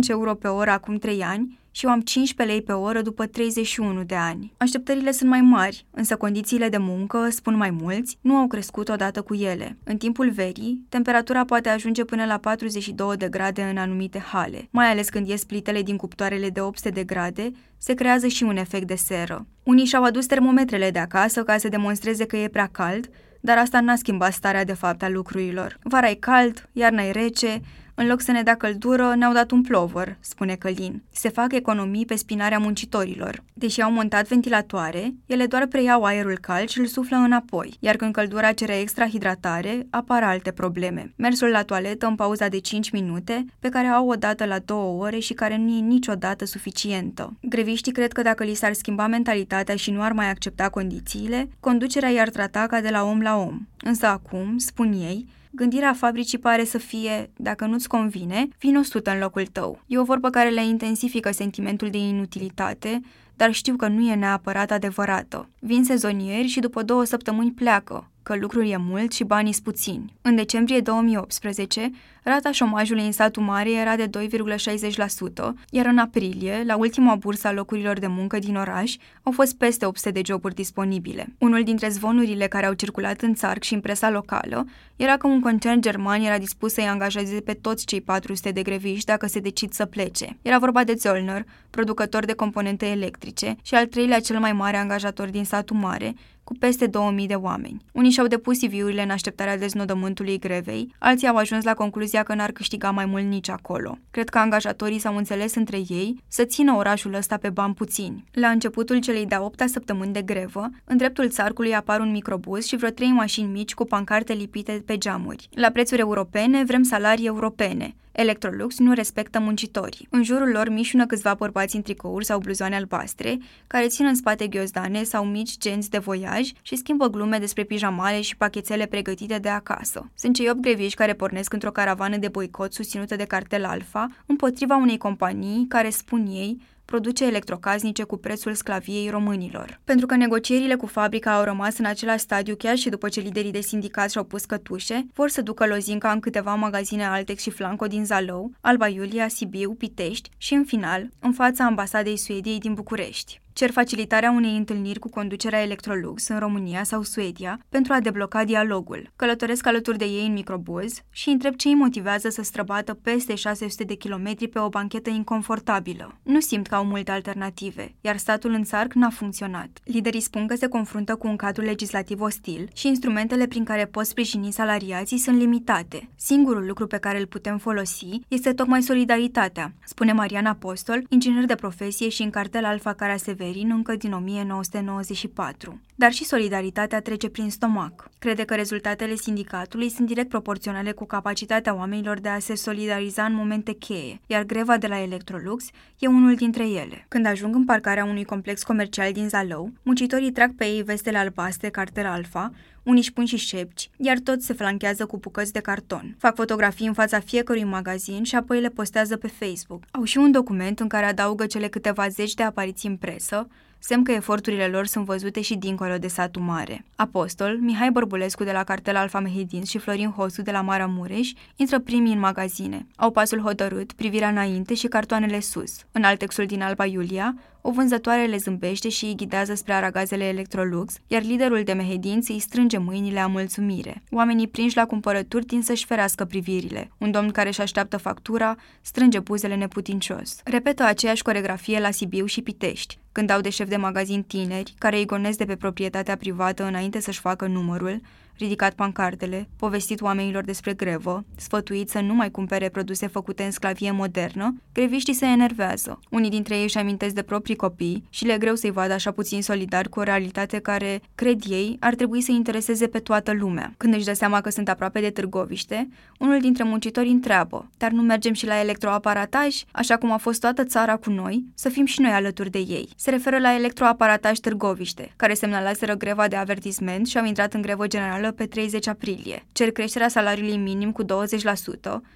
[SPEAKER 1] euro pe oră acum 3 ani și eu am 15 lei pe oră după 31 de ani. Așteptările sunt mai mari, însă condițiile de muncă, spun mai mulți, nu au crescut odată cu ele. În timpul verii, temperatura poate ajunge până la 42 de grade în anumite hale, mai ales când ies plitele din cuptoarele de 800 de grade, se creează și un efect de seră. Unii și-au adus termometrele de acasă ca să demonstreze că e prea cald, dar asta n-a schimbat starea de fapt a lucrurilor. Vara e cald, iarna e rece, în loc să ne dea căldură, ne-au dat un plovăr, spune Călin. Se fac economii pe spinarea muncitorilor. Deși au montat ventilatoare, ele doar preiau aerul cald și îl suflă înapoi, iar când căldura cere extra hidratare, apar alte probleme. Mersul la toaletă în pauza de 5 minute, pe care au o dată la 2 ore și care nu e niciodată suficientă. Greviștii cred că dacă li s-ar schimba mentalitatea și nu ar mai accepta condițiile, conducerea i-ar trata ca de la om la om. Însă acum, spun ei, Gândirea fabricii pare să fie, dacă nu-ți convine, vin 100 în locul tău. E o vorbă care le intensifică sentimentul de inutilitate, dar știu că nu e neapărat adevărată. Vin sezonieri și după două săptămâni pleacă, că lucrul e mult și banii sunt puțini. În decembrie 2018, rata șomajului în satul mare era de 2,60%, iar în aprilie, la ultima bursă a locurilor de muncă din oraș, au fost peste 800 de joburi disponibile. Unul dintre zvonurile care au circulat în țarc și în presa locală era că un concern german era dispus să-i angajeze pe toți cei 400 de greviști dacă se decid să plece. Era vorba de Zollner, producător de componente electrice și al treilea cel mai mare angajator din satul mare, cu peste 2000 de oameni. Unii și-au depus CV-urile în așteptarea deznodământului grevei, alții au ajuns la concluzia că n-ar câștiga mai mult nici acolo. Cred că angajatorii s-au înțeles între ei să țină orașul ăsta pe bani puțini. La începutul celei de-a opta săptămâni de grevă, în dreptul țarcului apar un microbus și vreo trei mașini mici cu pancarte lipite pe geamuri. La prețuri europene vrem salarii europene. Electrolux nu respectă muncitorii. În jurul lor mișună câțiva bărbați în tricouri sau bluzoane albastre, care țin în spate ghiozdane sau mici genți de voiaj și schimbă glume despre pijamale și pachetele pregătite de acasă. Sunt cei 8 greviși care pornesc într-o caravană de boicot susținută de cartel Alfa, împotriva unei companii care, spun ei, produce electrocaznice cu prețul sclaviei românilor. Pentru că negocierile cu fabrica au rămas în același stadiu chiar și după ce liderii de sindicat și-au pus cătușe, vor să ducă lozinca în câteva magazine Altex și Flanco din Zalău, Alba Iulia, Sibiu, Pitești și, în final, în fața ambasadei Suediei din București cer facilitarea unei întâlniri cu conducerea Electrolux în România sau Suedia pentru a debloca dialogul. Călătoresc alături de ei în microbuz și întreb ce îi motivează să străbată peste 600 de kilometri pe o banchetă inconfortabilă. Nu simt că au multe alternative, iar statul în țarc n-a funcționat. Liderii spun că se confruntă cu un cadru legislativ ostil și instrumentele prin care pot sprijini salariații sunt limitate. Singurul lucru pe care îl putem folosi este tocmai solidaritatea, spune Mariana Apostol, inginer de profesie și în cartel Alfa Carasever Severin încă din 1994. Dar și solidaritatea trece prin stomac. Crede că rezultatele sindicatului sunt direct proporționale cu capacitatea oamenilor de a se solidariza în momente cheie, iar greva de la Electrolux e unul dintre ele. Când ajung în parcarea unui complex comercial din Zalău, muncitorii trag pe ei vestele albastre cartel alfa, unii își pun și șepci, iar toți se flanchează cu bucăți de carton. Fac fotografii în fața fiecărui magazin și apoi le postează pe Facebook. Au și un document în care adaugă cele câteva zeci de apariții în presă, semn că eforturile lor sunt văzute și dincolo de satul mare. Apostol, Mihai Bărbulescu de la cartel Alfa Mehedin și Florin Hosu de la Mara Mureș intră primii în magazine. Au pasul hotărât, privirea înainte și cartoanele sus. În alt textul din Alba Iulia, o vânzătoare le zâmbește și îi ghidează spre aragazele Electrolux, iar liderul de mehedinți îi strânge mâinile a mulțumire. Oamenii prinși la cumpărături tind să-și ferească privirile. Un domn care își așteaptă factura strânge buzele neputincios. Repetă aceeași coregrafie la Sibiu și Pitești, când au de șef de magazin tineri, care îi gonesc de pe proprietatea privată înainte să-și facă numărul, ridicat pancartele, povestit oamenilor despre grevă, sfătuit să nu mai cumpere produse făcute în sclavie modernă, greviștii se enervează. Unii dintre ei își amintesc de proprii copii și le greu să-i vadă așa puțin solidari cu o realitate care, cred ei, ar trebui să intereseze pe toată lumea. Când își dă seama că sunt aproape de Târgoviște, unul dintre muncitori întreabă, dar nu mergem și la electroaparataj, așa cum a fost toată țara cu noi, să fim și noi alături de ei. Se referă la electroaparataj Târgoviște, care semnalaseră greva de avertisment și au intrat în grevă generală generală pe 30 aprilie. Cer creșterea salariului minim cu 20%,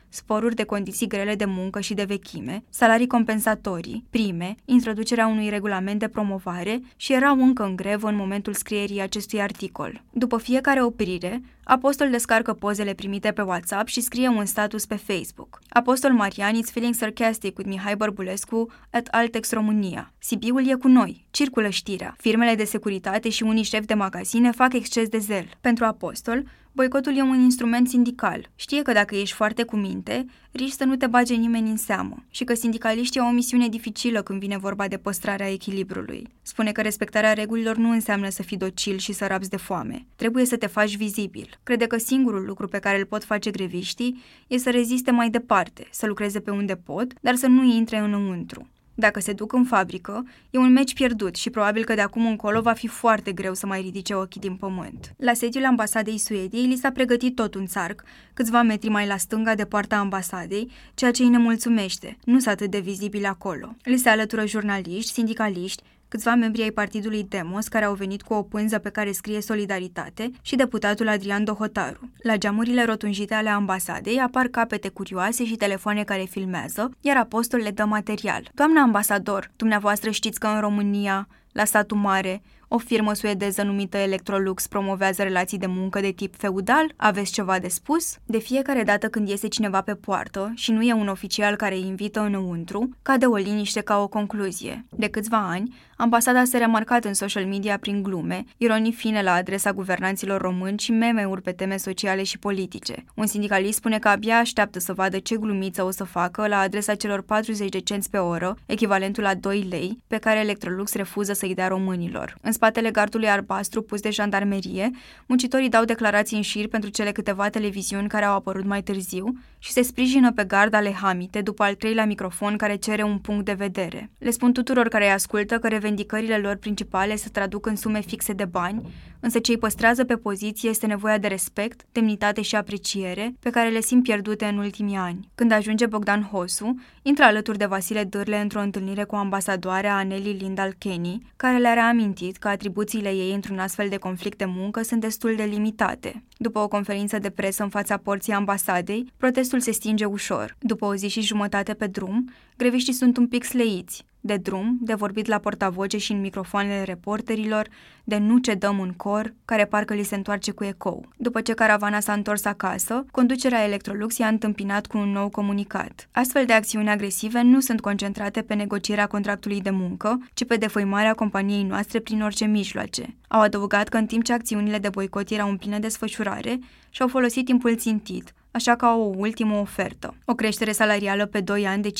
[SPEAKER 1] sporuri de condiții grele de muncă și de vechime, salarii compensatorii, prime, introducerea unui regulament de promovare și erau încă în grevă în momentul scrierii acestui articol. După fiecare oprire, Apostol descarcă pozele primite pe WhatsApp și scrie un status pe Facebook. Apostol Marian is feeling sarcastic with Mihai Bărbulescu at Altex România. Sibiul e cu noi. Circulă știrea. Firmele de securitate și unii șefi de magazine fac exces de zel. Pentru Apostol, Boicotul e un instrument sindical. Știe că dacă ești foarte cu minte, riști să nu te bage nimeni în seamă și că sindicaliștii au o misiune dificilă când vine vorba de păstrarea echilibrului. Spune că respectarea regulilor nu înseamnă să fii docil și să rabzi de foame. Trebuie să te faci vizibil. Crede că singurul lucru pe care îl pot face greviștii e să reziste mai departe, să lucreze pe unde pot, dar să nu intre înăuntru. Dacă se duc în fabrică, e un meci pierdut și probabil că de acum încolo va fi foarte greu să mai ridice ochii din pământ. La sediul ambasadei Suediei li s-a pregătit tot un țarc, câțiva metri mai la stânga de poarta ambasadei, ceea ce îi nemulțumește, nu sunt atât de vizibili acolo. Li se alătură jurnaliști, sindicaliști, câțiva membri ai partidului Demos care au venit cu o pânză pe care scrie Solidaritate și deputatul Adrian Dohotaru. La geamurile rotunjite ale ambasadei apar capete curioase și telefoane care filmează, iar apostol le dă material. Doamna ambasador, dumneavoastră știți că în România, la satul mare, o firmă suedeză numită Electrolux promovează relații de muncă de tip feudal? Aveți ceva de spus? De fiecare dată când iese cineva pe poartă și nu e un oficial care îi invită înăuntru, cade o liniște ca o concluzie. De câțiva ani, ambasada s-a remarcat în social media prin glume, ironii fine la adresa guvernanților români și meme-uri pe teme sociale și politice. Un sindicalist spune că abia așteaptă să vadă ce glumiță o să facă la adresa celor 40 de cenți pe oră, echivalentul la 2 lei, pe care Electrolux refuză să-i dea românilor. În spatele gardului albastru pus de jandarmerie, muncitorii dau declarații în șir pentru cele câteva televiziuni care au apărut mai târziu și se sprijină pe gard ale hamite după al treilea microfon care cere un punct de vedere. Le spun tuturor care îi ascultă că revendicările lor principale se traduc în sume fixe de bani, însă ce îi păstrează pe poziție este nevoia de respect, demnitate și apreciere, pe care le simt pierdute în ultimii ani. Când ajunge Bogdan Hosu, intră alături de Vasile Dârle într-o întâlnire cu ambasadoarea Aneli Lindal Kenny, care le-a reamintit că atribuțiile ei într-un astfel de conflict de muncă sunt destul de limitate. După o conferință de presă în fața porții ambasadei, protestul se stinge ușor. După o zi și jumătate pe drum, greviștii sunt un pic sleiți, de drum, de vorbit la portavoce și în microfoanele reporterilor, de nu cedăm în cor, care parcă li se întoarce cu ecou. După ce caravana s-a întors acasă, conducerea Electrolux i-a întâmpinat cu un nou comunicat. Astfel de acțiuni agresive nu sunt concentrate pe negocierea contractului de muncă, ci pe defăimarea companiei noastre prin orice mijloace. Au adăugat că în timp ce acțiunile de boicot erau în plină desfășurare, și-au folosit timpul țintit, așa ca o ultimă ofertă. O creștere salarială pe 2 ani de 5,5%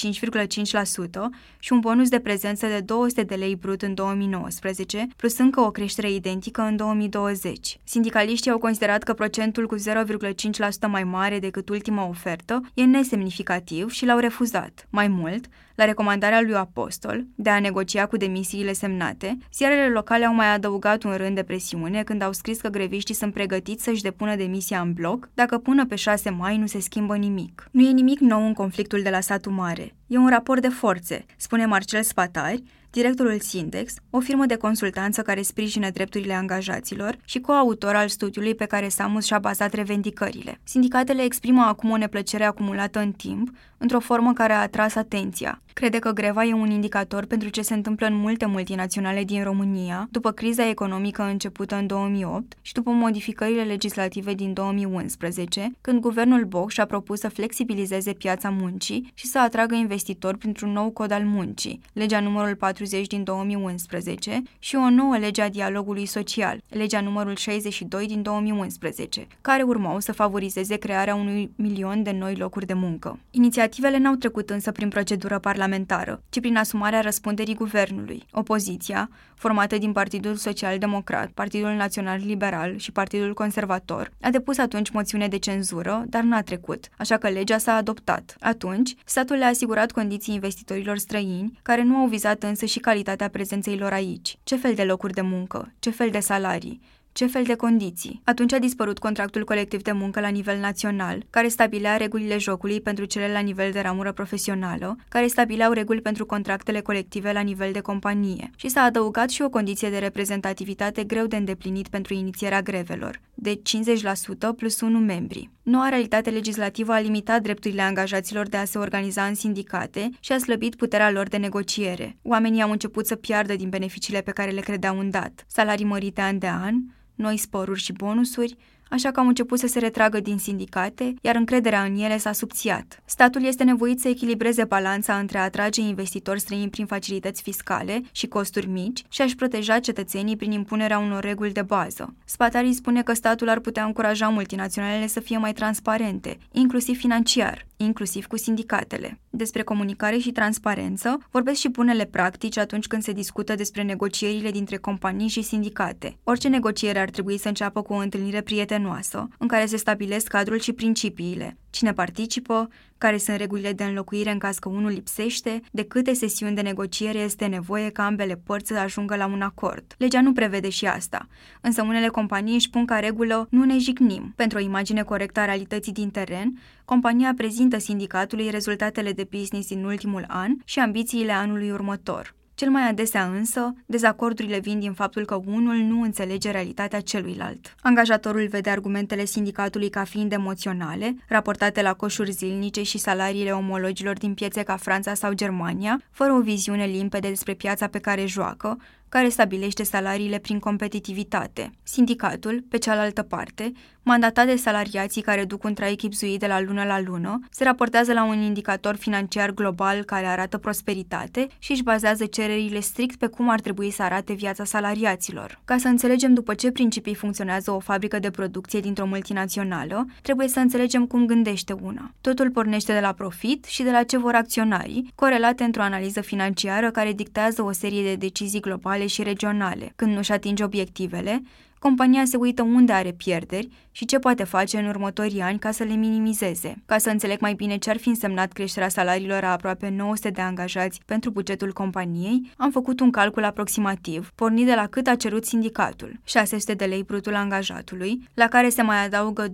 [SPEAKER 1] și un bonus de prezență de 200 de lei brut în 2019, plus încă o creștere identică în 2020. Sindicaliștii au considerat că procentul cu 0,5% mai mare decât ultima ofertă e nesemnificativ și l-au refuzat. Mai mult, la recomandarea lui Apostol de a negocia cu demisiile semnate, ziarele locale au mai adăugat un rând de presiune când au scris că greviștii sunt pregătiți să-și depună demisia în bloc dacă până pe 6 mai nu se schimbă nimic. Nu e nimic nou în conflictul de la satul mare. E un raport de forțe, spune Marcel Spatari, directorul Sindex, o firmă de consultanță care sprijină drepturile angajaților și coautor al studiului pe care Samus și-a bazat revendicările. Sindicatele exprimă acum o neplăcere acumulată în timp, într-o formă care a atras atenția. Crede că greva e un indicator pentru ce se întâmplă în multe multinaționale din România, după criza economică începută în 2008 și după modificările legislative din 2011, când guvernul Boc și-a propus să flexibilizeze piața muncii și să atragă investitori printr-un nou cod al muncii, legea numărul 40 din 2011 și o nouă lege a dialogului social, legea numărul 62 din 2011, care urmau să favorizeze crearea unui milion de noi locuri de muncă. Inițiativele n-au trecut însă prin procedură parlamentară, ci prin asumarea răspunderii guvernului. Opoziția, formată din Partidul Social Democrat, Partidul Național Liberal și Partidul Conservator, a depus atunci moțiune de cenzură, dar n-a trecut, așa că legea s-a adoptat. Atunci, statul le-a asigurat condiții investitorilor străini, care nu au vizat însă și calitatea prezenței lor aici. Ce fel de locuri de muncă? Ce fel de salarii? Ce fel de condiții? Atunci a dispărut contractul colectiv de muncă la nivel național, care stabilea regulile jocului pentru cele la nivel de ramură profesională, care stabileau reguli pentru contractele colective la nivel de companie. Și s-a adăugat și o condiție de reprezentativitate greu de îndeplinit pentru inițierea grevelor, de 50% plus 1 membri. Noua realitate legislativă a limitat drepturile angajaților de a se organiza în sindicate și a slăbit puterea lor de negociere. Oamenii au început să piardă din beneficiile pe care le credeau în dat. Salarii mărite an de an, noi sporuri și bonusuri, așa că au început să se retragă din sindicate, iar încrederea în ele s-a subțiat. Statul este nevoit să echilibreze balanța între a atrage investitori străini prin facilități fiscale și costuri mici și a-și proteja cetățenii prin impunerea unor reguli de bază. Spatarii spune că statul ar putea încuraja multinaționalele să fie mai transparente, inclusiv financiar, inclusiv cu sindicatele. Despre comunicare și transparență vorbesc și bunele practici atunci când se discută despre negocierile dintre companii și sindicate. Orice negociere ar trebui să înceapă cu o întâlnire prietenoasă, în care se stabilesc cadrul și principiile. Cine participă, care sunt regulile de înlocuire în caz că unul lipsește, de câte sesiuni de negociere este nevoie ca ambele părți să ajungă la un acord. Legea nu prevede și asta, însă unele companii își pun ca regulă nu ne jignim. Pentru o imagine corectă a realității din teren, compania prezintă sindicatului rezultatele de business din ultimul an și ambițiile anului următor. Cel mai adesea însă, dezacordurile vin din faptul că unul nu înțelege realitatea celuilalt. Angajatorul vede argumentele sindicatului ca fiind emoționale, raportate la coșuri zilnice și salariile omologilor din piețe ca Franța sau Germania, fără o viziune limpede despre piața pe care joacă, care stabilește salariile prin competitivitate. Sindicatul, pe cealaltă parte, mandatat de salariații care duc un trai chipzuit de la lună la lună, se raportează la un indicator financiar global care arată prosperitate și își bazează cererile strict pe cum ar trebui să arate viața salariaților. Ca să înțelegem după ce principii funcționează o fabrică de producție dintr-o multinațională, trebuie să înțelegem cum gândește una. Totul pornește de la profit și de la ce vor acționarii, corelate într-o analiză financiară care dictează o serie de decizii globale locale și regionale. Când nu-și atinge obiectivele, compania se uită unde are pierderi și ce poate face în următorii ani ca să le minimizeze. Ca să înțeleg mai bine ce ar fi însemnat creșterea salariilor a aproape 900 de angajați pentru bugetul companiei, am făcut un calcul aproximativ, pornit de la cât a cerut sindicatul, 600 de lei brutul angajatului, la care se mai adaugă 2,25%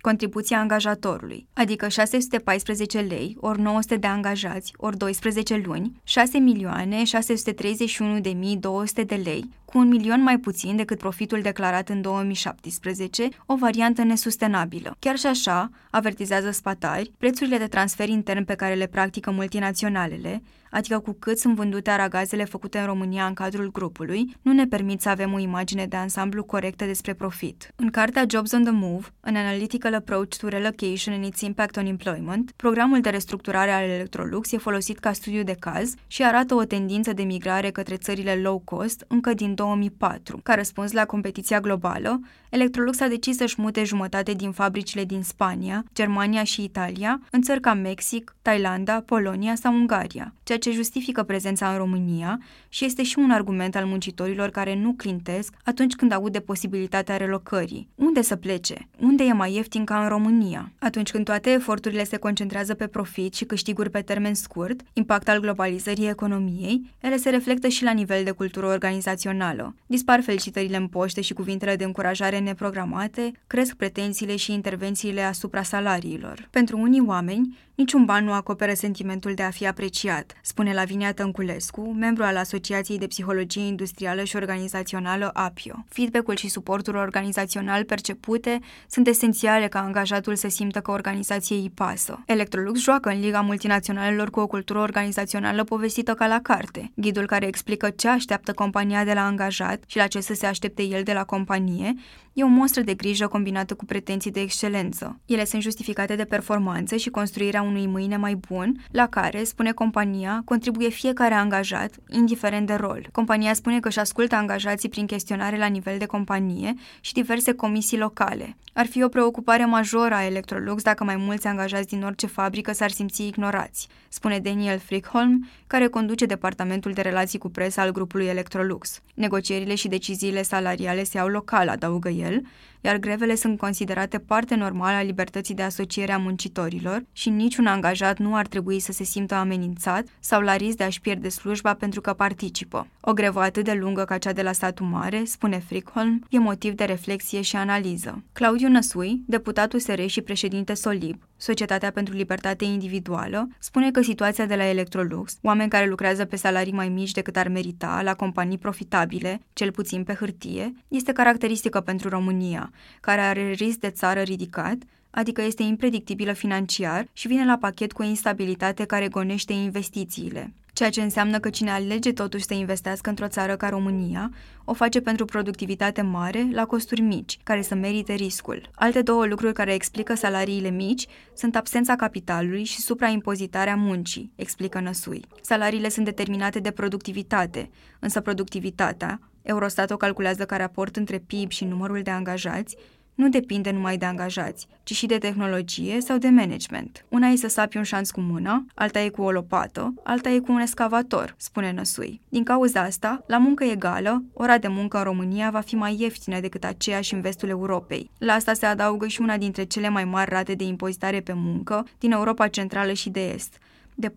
[SPEAKER 1] contribuția angajatorului, adică 614 lei ori 900 de angajați ori 12 luni, 6 milioane 631 de mii 200 de lei, cu un milion mai puțin decât profitul declarat în 2017, o variantă nesustenabilă. Chiar și așa, avertizează spatari, prețurile de transfer intern pe care le practică multinaționalele, adică cu cât sunt vândute aragazele făcute în România în cadrul grupului, nu ne permit să avem o imagine de ansamblu corectă despre profit. În cartea Jobs on the Move, An Analytical Approach to Relocation and its Impact on Employment, programul de restructurare al Electrolux e folosit ca studiu de caz și arată o tendință de migrare către țările low cost încă din 2004. Ca răspuns la competiția globală, Electrolux a decis să-și mute jumătate din fabricile din Spania, Germania și Italia în țări ca Mexic, Thailanda, Polonia sau Ungaria, ceea ce justifică prezența în România și este și un argument al muncitorilor care nu clintesc atunci când aud de posibilitatea relocării. Unde să plece? Unde e mai ieftin ca în România? Atunci când toate eforturile se concentrează pe profit și câștiguri pe termen scurt, impact al globalizării economiei, ele se reflectă și la nivel de cultură organizațională personală. Dispar felicitările în poște și cuvintele de încurajare neprogramate, cresc pretențiile și intervențiile asupra salariilor. Pentru unii oameni, niciun ban nu acoperă sentimentul de a fi apreciat, spune Lavinia Tănculescu, membru al Asociației de Psihologie Industrială și Organizațională APIO. Feedback-ul și suportul organizațional percepute sunt esențiale ca angajatul să simtă că organizației îi pasă. Electrolux joacă în Liga Multinaționalelor cu o cultură organizațională povestită ca la carte. Ghidul care explică ce așteaptă compania de la angajat și la ce să se aștepte el de la companie E o mostră de grijă combinată cu pretenții de excelență. Ele sunt justificate de performanță și construirea unui mâine mai bun, la care, spune compania, contribuie fiecare angajat, indiferent de rol. Compania spune că își ascultă angajații prin chestionare la nivel de companie și diverse comisii locale. Ar fi o preocupare majoră a Electrolux dacă mai mulți angajați din orice fabrică s-ar simți ignorați, spune Daniel Frickholm, care conduce departamentul de relații cu presa al grupului Electrolux. Negocierile și deciziile salariale se iau local, adaugă el, iar grevele sunt considerate parte normală a libertății de asociere a muncitorilor și niciun angajat nu ar trebui să se simtă amenințat sau la risc de a-și pierde slujba pentru că participă. O grevă atât de lungă ca cea de la statul mare, spune Frickholm, e motiv de reflexie și analiză. Claudiu Năsui, deputat USR și președinte Solib, Societatea pentru Libertate Individuală, spune că situația de la Electrolux, oameni care lucrează pe salarii mai mici decât ar merita, la companii profitabile, cel puțin pe hârtie, este caracteristică pentru România, care are risc de țară ridicat, adică este impredictibilă financiar și vine la pachet cu o instabilitate care gonește investițiile ceea ce înseamnă că cine alege totuși să investească într-o țară ca România, o face pentru productivitate mare, la costuri mici, care să merite riscul. Alte două lucruri care explică salariile mici sunt absența capitalului și supraimpozitarea muncii, explică Năsui. Salariile sunt determinate de productivitate, însă productivitatea, Eurostat o calculează ca raport între PIB și numărul de angajați, nu depinde numai de angajați, ci și de tehnologie sau de management. Una e să sapi un șanț cu mâna, alta e cu o lopată, alta e cu un escavator, spune Năsui. Din cauza asta, la muncă egală, ora de muncă în România va fi mai ieftină decât aceeași în vestul Europei. La asta se adaugă și una dintre cele mai mari rate de impozitare pe muncă din Europa Centrală și de Est, de 41,5%.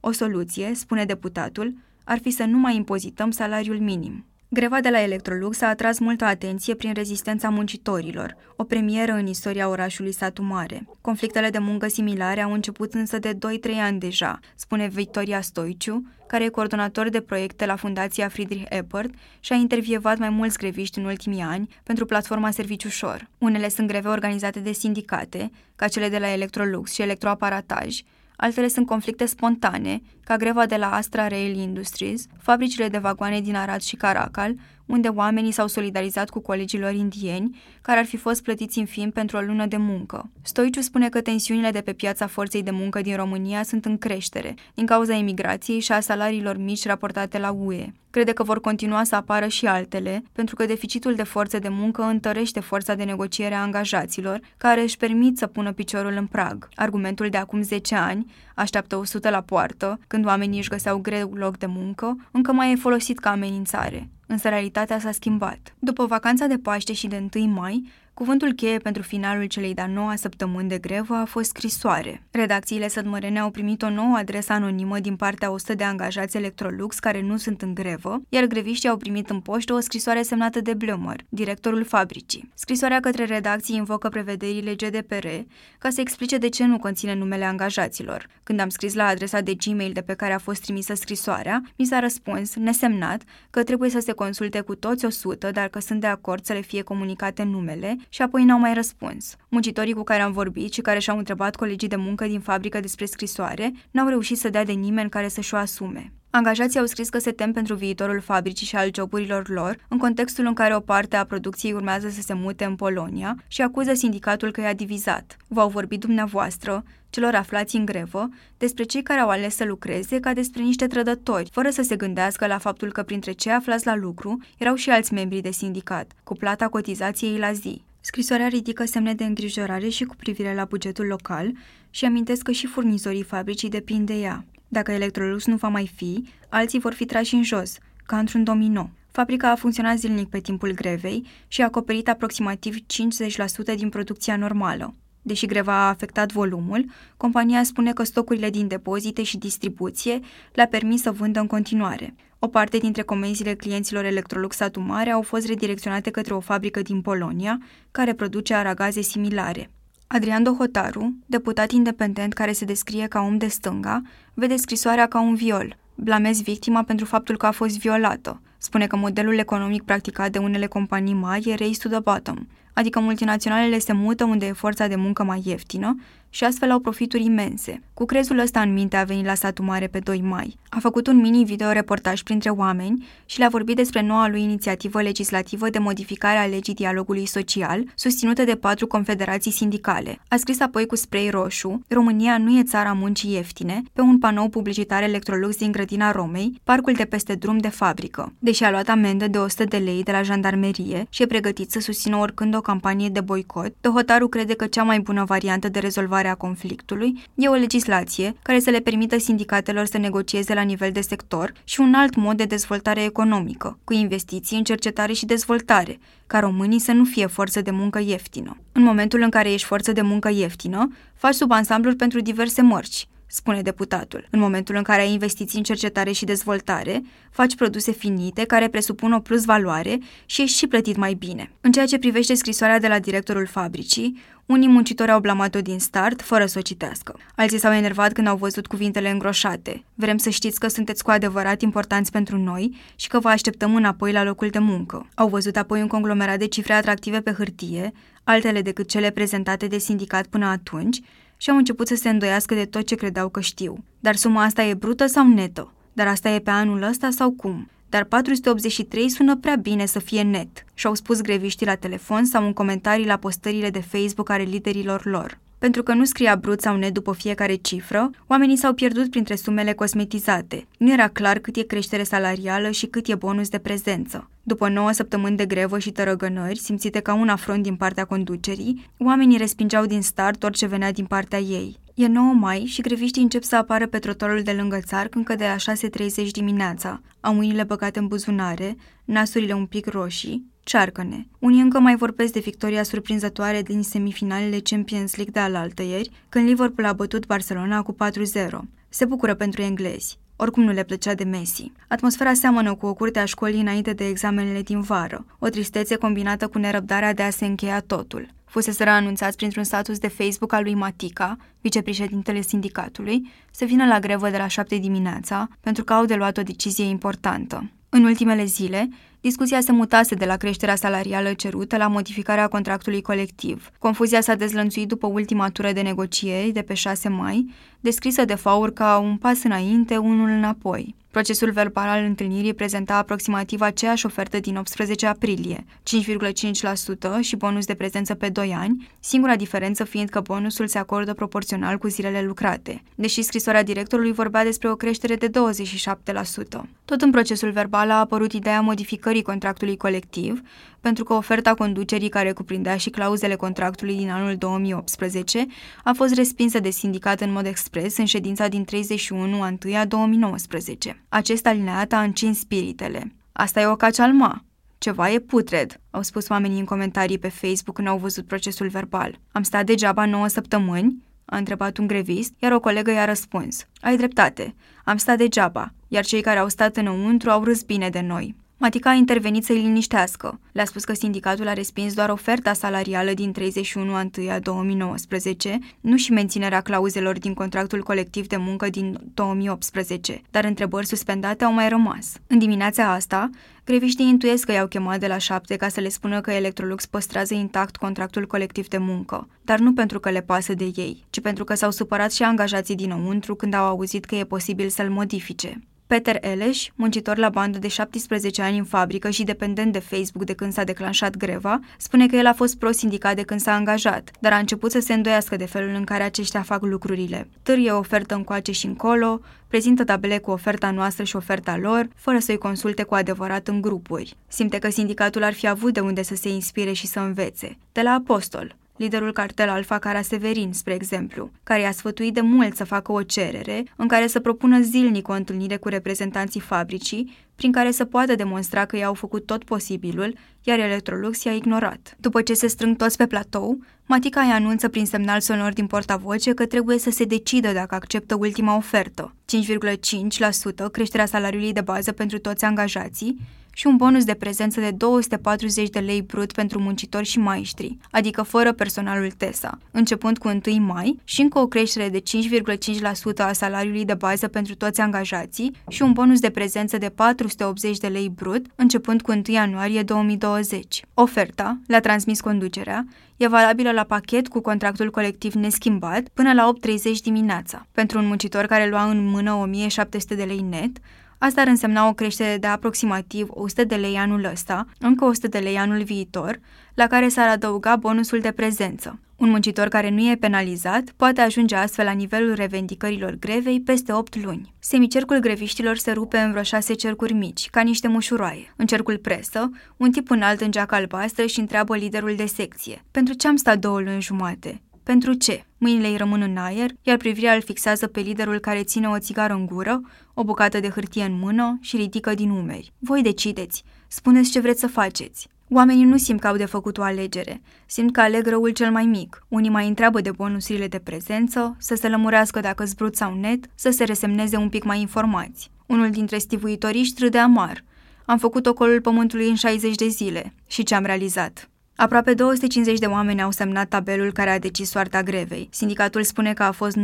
[SPEAKER 1] O soluție, spune deputatul, ar fi să nu mai impozităm salariul minim. Greva de la Electrolux a atras multă atenție prin rezistența muncitorilor, o premieră în istoria orașului Satu Mare. Conflictele de muncă similare au început însă de 2-3 ani deja, spune Victoria Stoiciu, care e coordonator de proiecte la Fundația Friedrich Ebert și a intervievat mai mulți greviști în ultimii ani pentru platforma Serviciușor. Unele sunt greve organizate de sindicate, ca cele de la Electrolux și Electroaparataj, altele sunt conflicte spontane, ca greva de la Astra Rail Industries, fabricile de vagoane din Arad și Caracal, unde oamenii s-au solidarizat cu colegilor indieni, care ar fi fost plătiți în film pentru o lună de muncă. Stoiciu spune că tensiunile de pe piața forței de muncă din România sunt în creștere, din cauza emigrației și a salariilor mici raportate la UE. Crede că vor continua să apară și altele, pentru că deficitul de forță de muncă întărește forța de negociere a angajaților, care își permit să pună piciorul în prag. Argumentul de acum 10 ani, așteaptă 100 la poartă, când oamenii își găseau greu loc de muncă, încă mai e folosit ca amenințare. Însă realitatea s-a schimbat. După vacanța de Paște și de 1 mai, Cuvântul cheie pentru finalul celei de-a noua săptămâni de grevă a fost scrisoare. Redacțiile sădmărene au primit o nouă adresă anonimă din partea 100 de angajați Electrolux care nu sunt în grevă, iar greviștii au primit în poștă o scrisoare semnată de Blummer, directorul fabricii. Scrisoarea către redacții invocă prevederile GDPR ca să explice de ce nu conține numele angajaților. Când am scris la adresa de Gmail de pe care a fost trimisă scrisoarea, mi s-a răspuns, nesemnat, că trebuie să se consulte cu toți 100, dar că sunt de acord să le fie comunicate numele și apoi n-au mai răspuns. Muncitorii cu care am vorbit și care și-au întrebat colegii de muncă din fabrică despre scrisoare n-au reușit să dea de nimeni care să-și o asume. Angajații au scris că se tem pentru viitorul fabricii și al joburilor lor, în contextul în care o parte a producției urmează să se mute în Polonia și acuză sindicatul că i-a divizat. V-au vorbit dumneavoastră, celor aflați în grevă, despre cei care au ales să lucreze ca despre niște trădători, fără să se gândească la faptul că printre cei aflați la lucru erau și alți membri de sindicat, cu plata cotizației la zi. Scrisoarea ridică semne de îngrijorare și cu privire la bugetul local și amintesc că și furnizorii fabricii depind de ea. Dacă Electrolux nu va mai fi, alții vor fi trași în jos, ca într-un domino. Fabrica a funcționat zilnic pe timpul grevei și a acoperit aproximativ 50% din producția normală. Deși greva a afectat volumul, compania spune că stocurile din depozite și distribuție le-a permis să vândă în continuare. O parte dintre comenzile clienților Electrolux Atumare au fost redirecționate către o fabrică din Polonia, care produce aragaze similare. Adrian Dohotaru, deputat independent care se descrie ca om de stânga, vede scrisoarea ca un viol. Blamez victima pentru faptul că a fost violată. Spune că modelul economic practicat de unele companii mari e race to the bottom, adică multinaționalele se mută unde e forța de muncă mai ieftină și astfel au profituri imense. Cu crezul ăsta în minte a venit la satul mare pe 2 mai. A făcut un mini-video-reportaj printre oameni și le-a vorbit despre noua lui inițiativă legislativă de modificare a legii dialogului social, susținută de patru confederații sindicale. A scris apoi cu spray roșu, România nu e țara muncii ieftine, pe un panou publicitar Electrolux din grădina Romei, parcul de peste drum de fabrică. Deși a luat amendă de 100 de lei de la jandarmerie și e pregătit să susțină oricând o campanie de boicot, Dohotaru crede că cea mai bună variantă de rezolvare a conflictului e o legislație care să le permită sindicatelor să negocieze la nivel de sector și un alt mod de dezvoltare economică, cu investiții în cercetare și dezvoltare, ca românii să nu fie forță de muncă ieftină. În momentul în care ești forță de muncă ieftină, faci subansambluri pentru diverse mărci, spune deputatul. În momentul în care ai investiții în cercetare și dezvoltare, faci produse finite care presupun o plus valoare și ești și plătit mai bine. În ceea ce privește scrisoarea de la directorul fabricii, unii muncitori au blamat-o din start, fără să o citească. Alții s-au enervat când au văzut cuvintele îngroșate. Vrem să știți că sunteți cu adevărat importanți pentru noi și că vă așteptăm înapoi la locul de muncă. Au văzut apoi un conglomerat de cifre atractive pe hârtie, altele decât cele prezentate de sindicat până atunci, și au început să se îndoiască de tot ce credeau că știu. Dar suma asta e brută sau netă? Dar asta e pe anul ăsta sau cum? Dar 483 sună prea bine să fie net, și-au spus greviștii la telefon sau în comentarii la postările de Facebook ale liderilor lor. Pentru că nu scria brut sau net după fiecare cifră, oamenii s-au pierdut printre sumele cosmetizate. Nu era clar cât e creștere salarială și cât e bonus de prezență. După 9 săptămâni de grevă și tărăgănări, simțite ca un afront din partea conducerii, oamenii respingeau din start orice venea din partea ei. E 9 mai și greviștii încep să apară pe trotorul de lângă țarc încă de la 6.30 dimineața. Au mâinile băgate în buzunare, nasurile un pic roșii, cearcăne. Unii încă mai vorbesc de victoria surprinzătoare din semifinalele Champions League de alaltă ieri, când Liverpool a bătut Barcelona cu 4-0. Se bucură pentru englezi. Oricum nu le plăcea de Messi. Atmosfera seamănă cu o curte a școlii înainte de examenele din vară, o tristețe combinată cu nerăbdarea de a se încheia totul. Fuseseră anunțați printr-un status de Facebook al lui Matica, vicepreședintele sindicatului, să vină la grevă de la 7 dimineața, pentru că au de luat o decizie importantă. În ultimele zile, discuția se mutase de la creșterea salarială cerută la modificarea contractului colectiv. Confuzia s-a dezlănțuit după ultima tură de negocieri de pe 6 mai, descrisă de Faur ca un pas înainte, unul înapoi. Procesul verbal al întâlnirii prezenta aproximativ aceeași ofertă din 18 aprilie, 5,5% și bonus de prezență pe 2 ani, singura diferență fiind că bonusul se acordă proporțional cu zilele lucrate, deși scrisoarea directorului vorbea despre o creștere de 27%. Tot în procesul verbal a apărut ideea modificării contractului colectiv, pentru că oferta conducerii care cuprindea și clauzele contractului din anul 2018 a fost respinsă de sindicat în mod expres în ședința din 31 a 1 2019. Acest alineat a încins spiritele. Asta e o cacealma. Ceva e putred, au spus oamenii în comentarii pe Facebook când au văzut procesul verbal. Am stat degeaba 9 săptămâni? A întrebat un grevist, iar o colegă i-a răspuns. Ai dreptate, am stat degeaba, iar cei care au stat înăuntru au râs bine de noi. Matica a intervenit să-i liniștească. Le-a spus că sindicatul a respins doar oferta salarială din 31 a 1 a 2019, nu și menținerea clauzelor din contractul colectiv de muncă din 2018, dar întrebări suspendate au mai rămas. În dimineața asta, greviștii intuiesc că i-au chemat de la șapte ca să le spună că Electrolux păstrează intact contractul colectiv de muncă, dar nu pentru că le pasă de ei, ci pentru că s-au supărat și angajații dinăuntru când au auzit că e posibil să-l modifice. Peter Eleș, muncitor la bandă de 17 ani în fabrică și dependent de Facebook de când s-a declanșat greva, spune că el a fost pro-sindicat de când s-a angajat, dar a început să se îndoiască de felul în care aceștia fac lucrurile. Târie ofertă încoace și încolo, prezintă tabele cu oferta noastră și oferta lor, fără să-i consulte cu adevărat în grupuri. Simte că sindicatul ar fi avut de unde să se inspire și să învețe. De la Apostol, liderul cartel Alfa Cara Severin, spre exemplu, care i-a sfătuit de mult să facă o cerere în care să propună zilnic o întâlnire cu reprezentanții fabricii, prin care să poată demonstra că i-au făcut tot posibilul, iar Electrolux i-a ignorat. După ce se strâng toți pe platou, Matica îi anunță prin semnal sonor din portavoce că trebuie să se decidă dacă acceptă ultima ofertă, 5,5% creșterea salariului de bază pentru toți angajații și un bonus de prezență de 240 de lei brut pentru muncitori și maestri, adică fără personalul TESA, începând cu 1 mai și încă o creștere de 5,5% a salariului de bază pentru toți angajații și un bonus de prezență de 480 de lei brut, începând cu 1 ianuarie 2020. Oferta, le-a transmis conducerea, e valabilă la pachet cu contractul colectiv neschimbat până la 8.30 dimineața. Pentru un muncitor care lua în mână 1700 de lei net, Asta ar însemna o creștere de aproximativ 100 de lei anul ăsta, încă 100 de lei anul viitor, la care s-ar adăuga bonusul de prezență. Un muncitor care nu e penalizat poate ajunge astfel la nivelul revendicărilor grevei peste 8 luni. Semicercul greviștilor se rupe în vreo 6 cercuri mici, ca niște mușuroaie. În cercul presă, un tip înalt în geacă albastră și întreabă liderul de secție. Pentru ce am stat două luni jumate? Pentru ce? Mâinile îi rămân în aer, iar privirea îl fixează pe liderul care ține o țigară în gură, o bucată de hârtie în mână și ridică din umeri. Voi decideți. Spuneți ce vreți să faceți. Oamenii nu simt că au de făcut o alegere, simt că aleg răul cel mai mic. Unii mai întreabă de bonusurile de prezență, să se lămurească dacă zbrut sau net, să se resemneze un pic mai informați. Unul dintre stivuitoriști râde amar. Am făcut ocolul pământului în 60 de zile. Și ce am realizat? Aproape 250 de oameni au semnat tabelul care a decis soarta grevei. Sindicatul spune că a fost 90%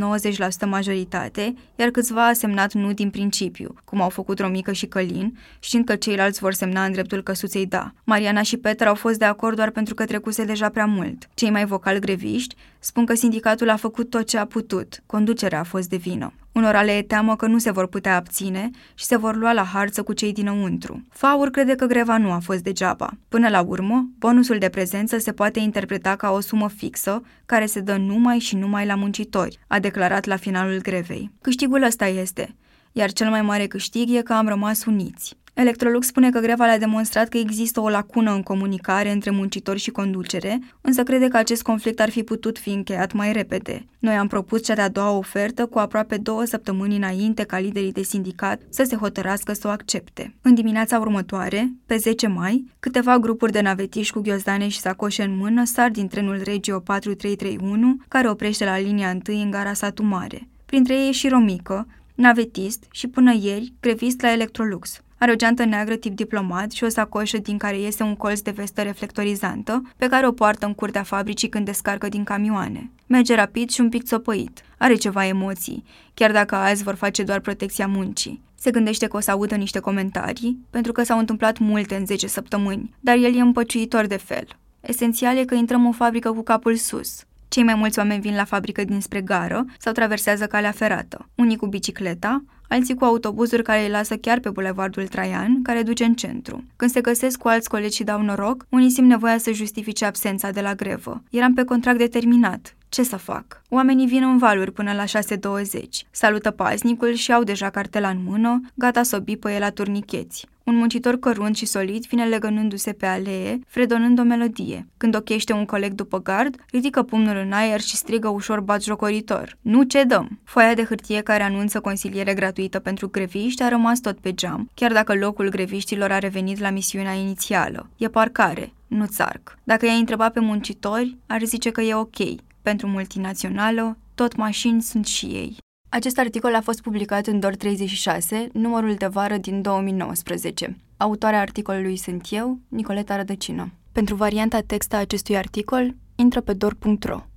[SPEAKER 1] majoritate, iar câțiva a semnat nu din principiu, cum au făcut Romică și Călin, știind că ceilalți vor semna în dreptul căsuței da. Mariana și Petra au fost de acord doar pentru că trecuse deja prea mult. Cei mai vocal greviști spun că sindicatul a făcut tot ce a putut, conducerea a fost de vină. Unora le e teamă că nu se vor putea abține și se vor lua la harță cu cei dinăuntru. Faur crede că greva nu a fost degeaba. Până la urmă, bonusul de prezență se poate interpreta ca o sumă fixă care se dă numai și numai la muncitori, a declarat la finalul grevei. Câștigul ăsta este, iar cel mai mare câștig e că am rămas uniți. Electrolux spune că greva le-a demonstrat că există o lacună în comunicare între muncitori și conducere, însă crede că acest conflict ar fi putut fi încheiat mai repede. Noi am propus cea de-a doua ofertă cu aproape două săptămâni înainte ca liderii de sindicat să se hotărască să o accepte. În dimineața următoare, pe 10 mai, câteva grupuri de navetiști cu ghiozdane și sacoșe în mână sar din trenul Regio 4331, care oprește la linia 1 în gara Satu Mare. Printre ei e și Romică, navetist și până ieri grevist la Electrolux. Are o geantă neagră tip diplomat și o sacoșă din care iese un colț de vestă reflectorizantă, pe care o poartă în curtea fabricii când descarcă din camioane. Merge rapid și un pic țopăit. Are ceva emoții, chiar dacă azi vor face doar protecția muncii. Se gândește că o să audă niște comentarii, pentru că s-au întâmplat multe în 10 săptămâni, dar el e împăciuitor de fel. Esențial e că intrăm în fabrică cu capul sus. Cei mai mulți oameni vin la fabrică dinspre gară sau traversează calea ferată, unii cu bicicleta, alții cu autobuzuri care îi lasă chiar pe bulevardul Traian, care duce în centru. Când se găsesc cu alți colegi și dau noroc, unii simt nevoia să justifice absența de la grevă. Eram pe contract determinat. Ce să fac? Oamenii vin în valuri până la 6.20. Salută paznicul și au deja cartela în mână, gata să o bipăie la turnicheți. Un muncitor cărunt și solid vine legănându-se pe alee, fredonând o melodie. Când ochește un coleg după gard, ridică pumnul în aer și strigă ușor batjocoritor. Nu cedăm! Foaia de hârtie care anunță consiliere gratuită pentru greviști a rămas tot pe geam, chiar dacă locul greviștilor a revenit la misiunea inițială. E parcare, nu țarc. Dacă i-ai întrebat pe muncitori, ar zice că e ok. Pentru multinațională, tot mașini sunt și ei. Acest articol a fost publicat în DOR 36, numărul de vară din 2019. Autoarea articolului sunt eu, Nicoleta Rădăcină. Pentru varianta text a acestui articol, intră pe dor.ro.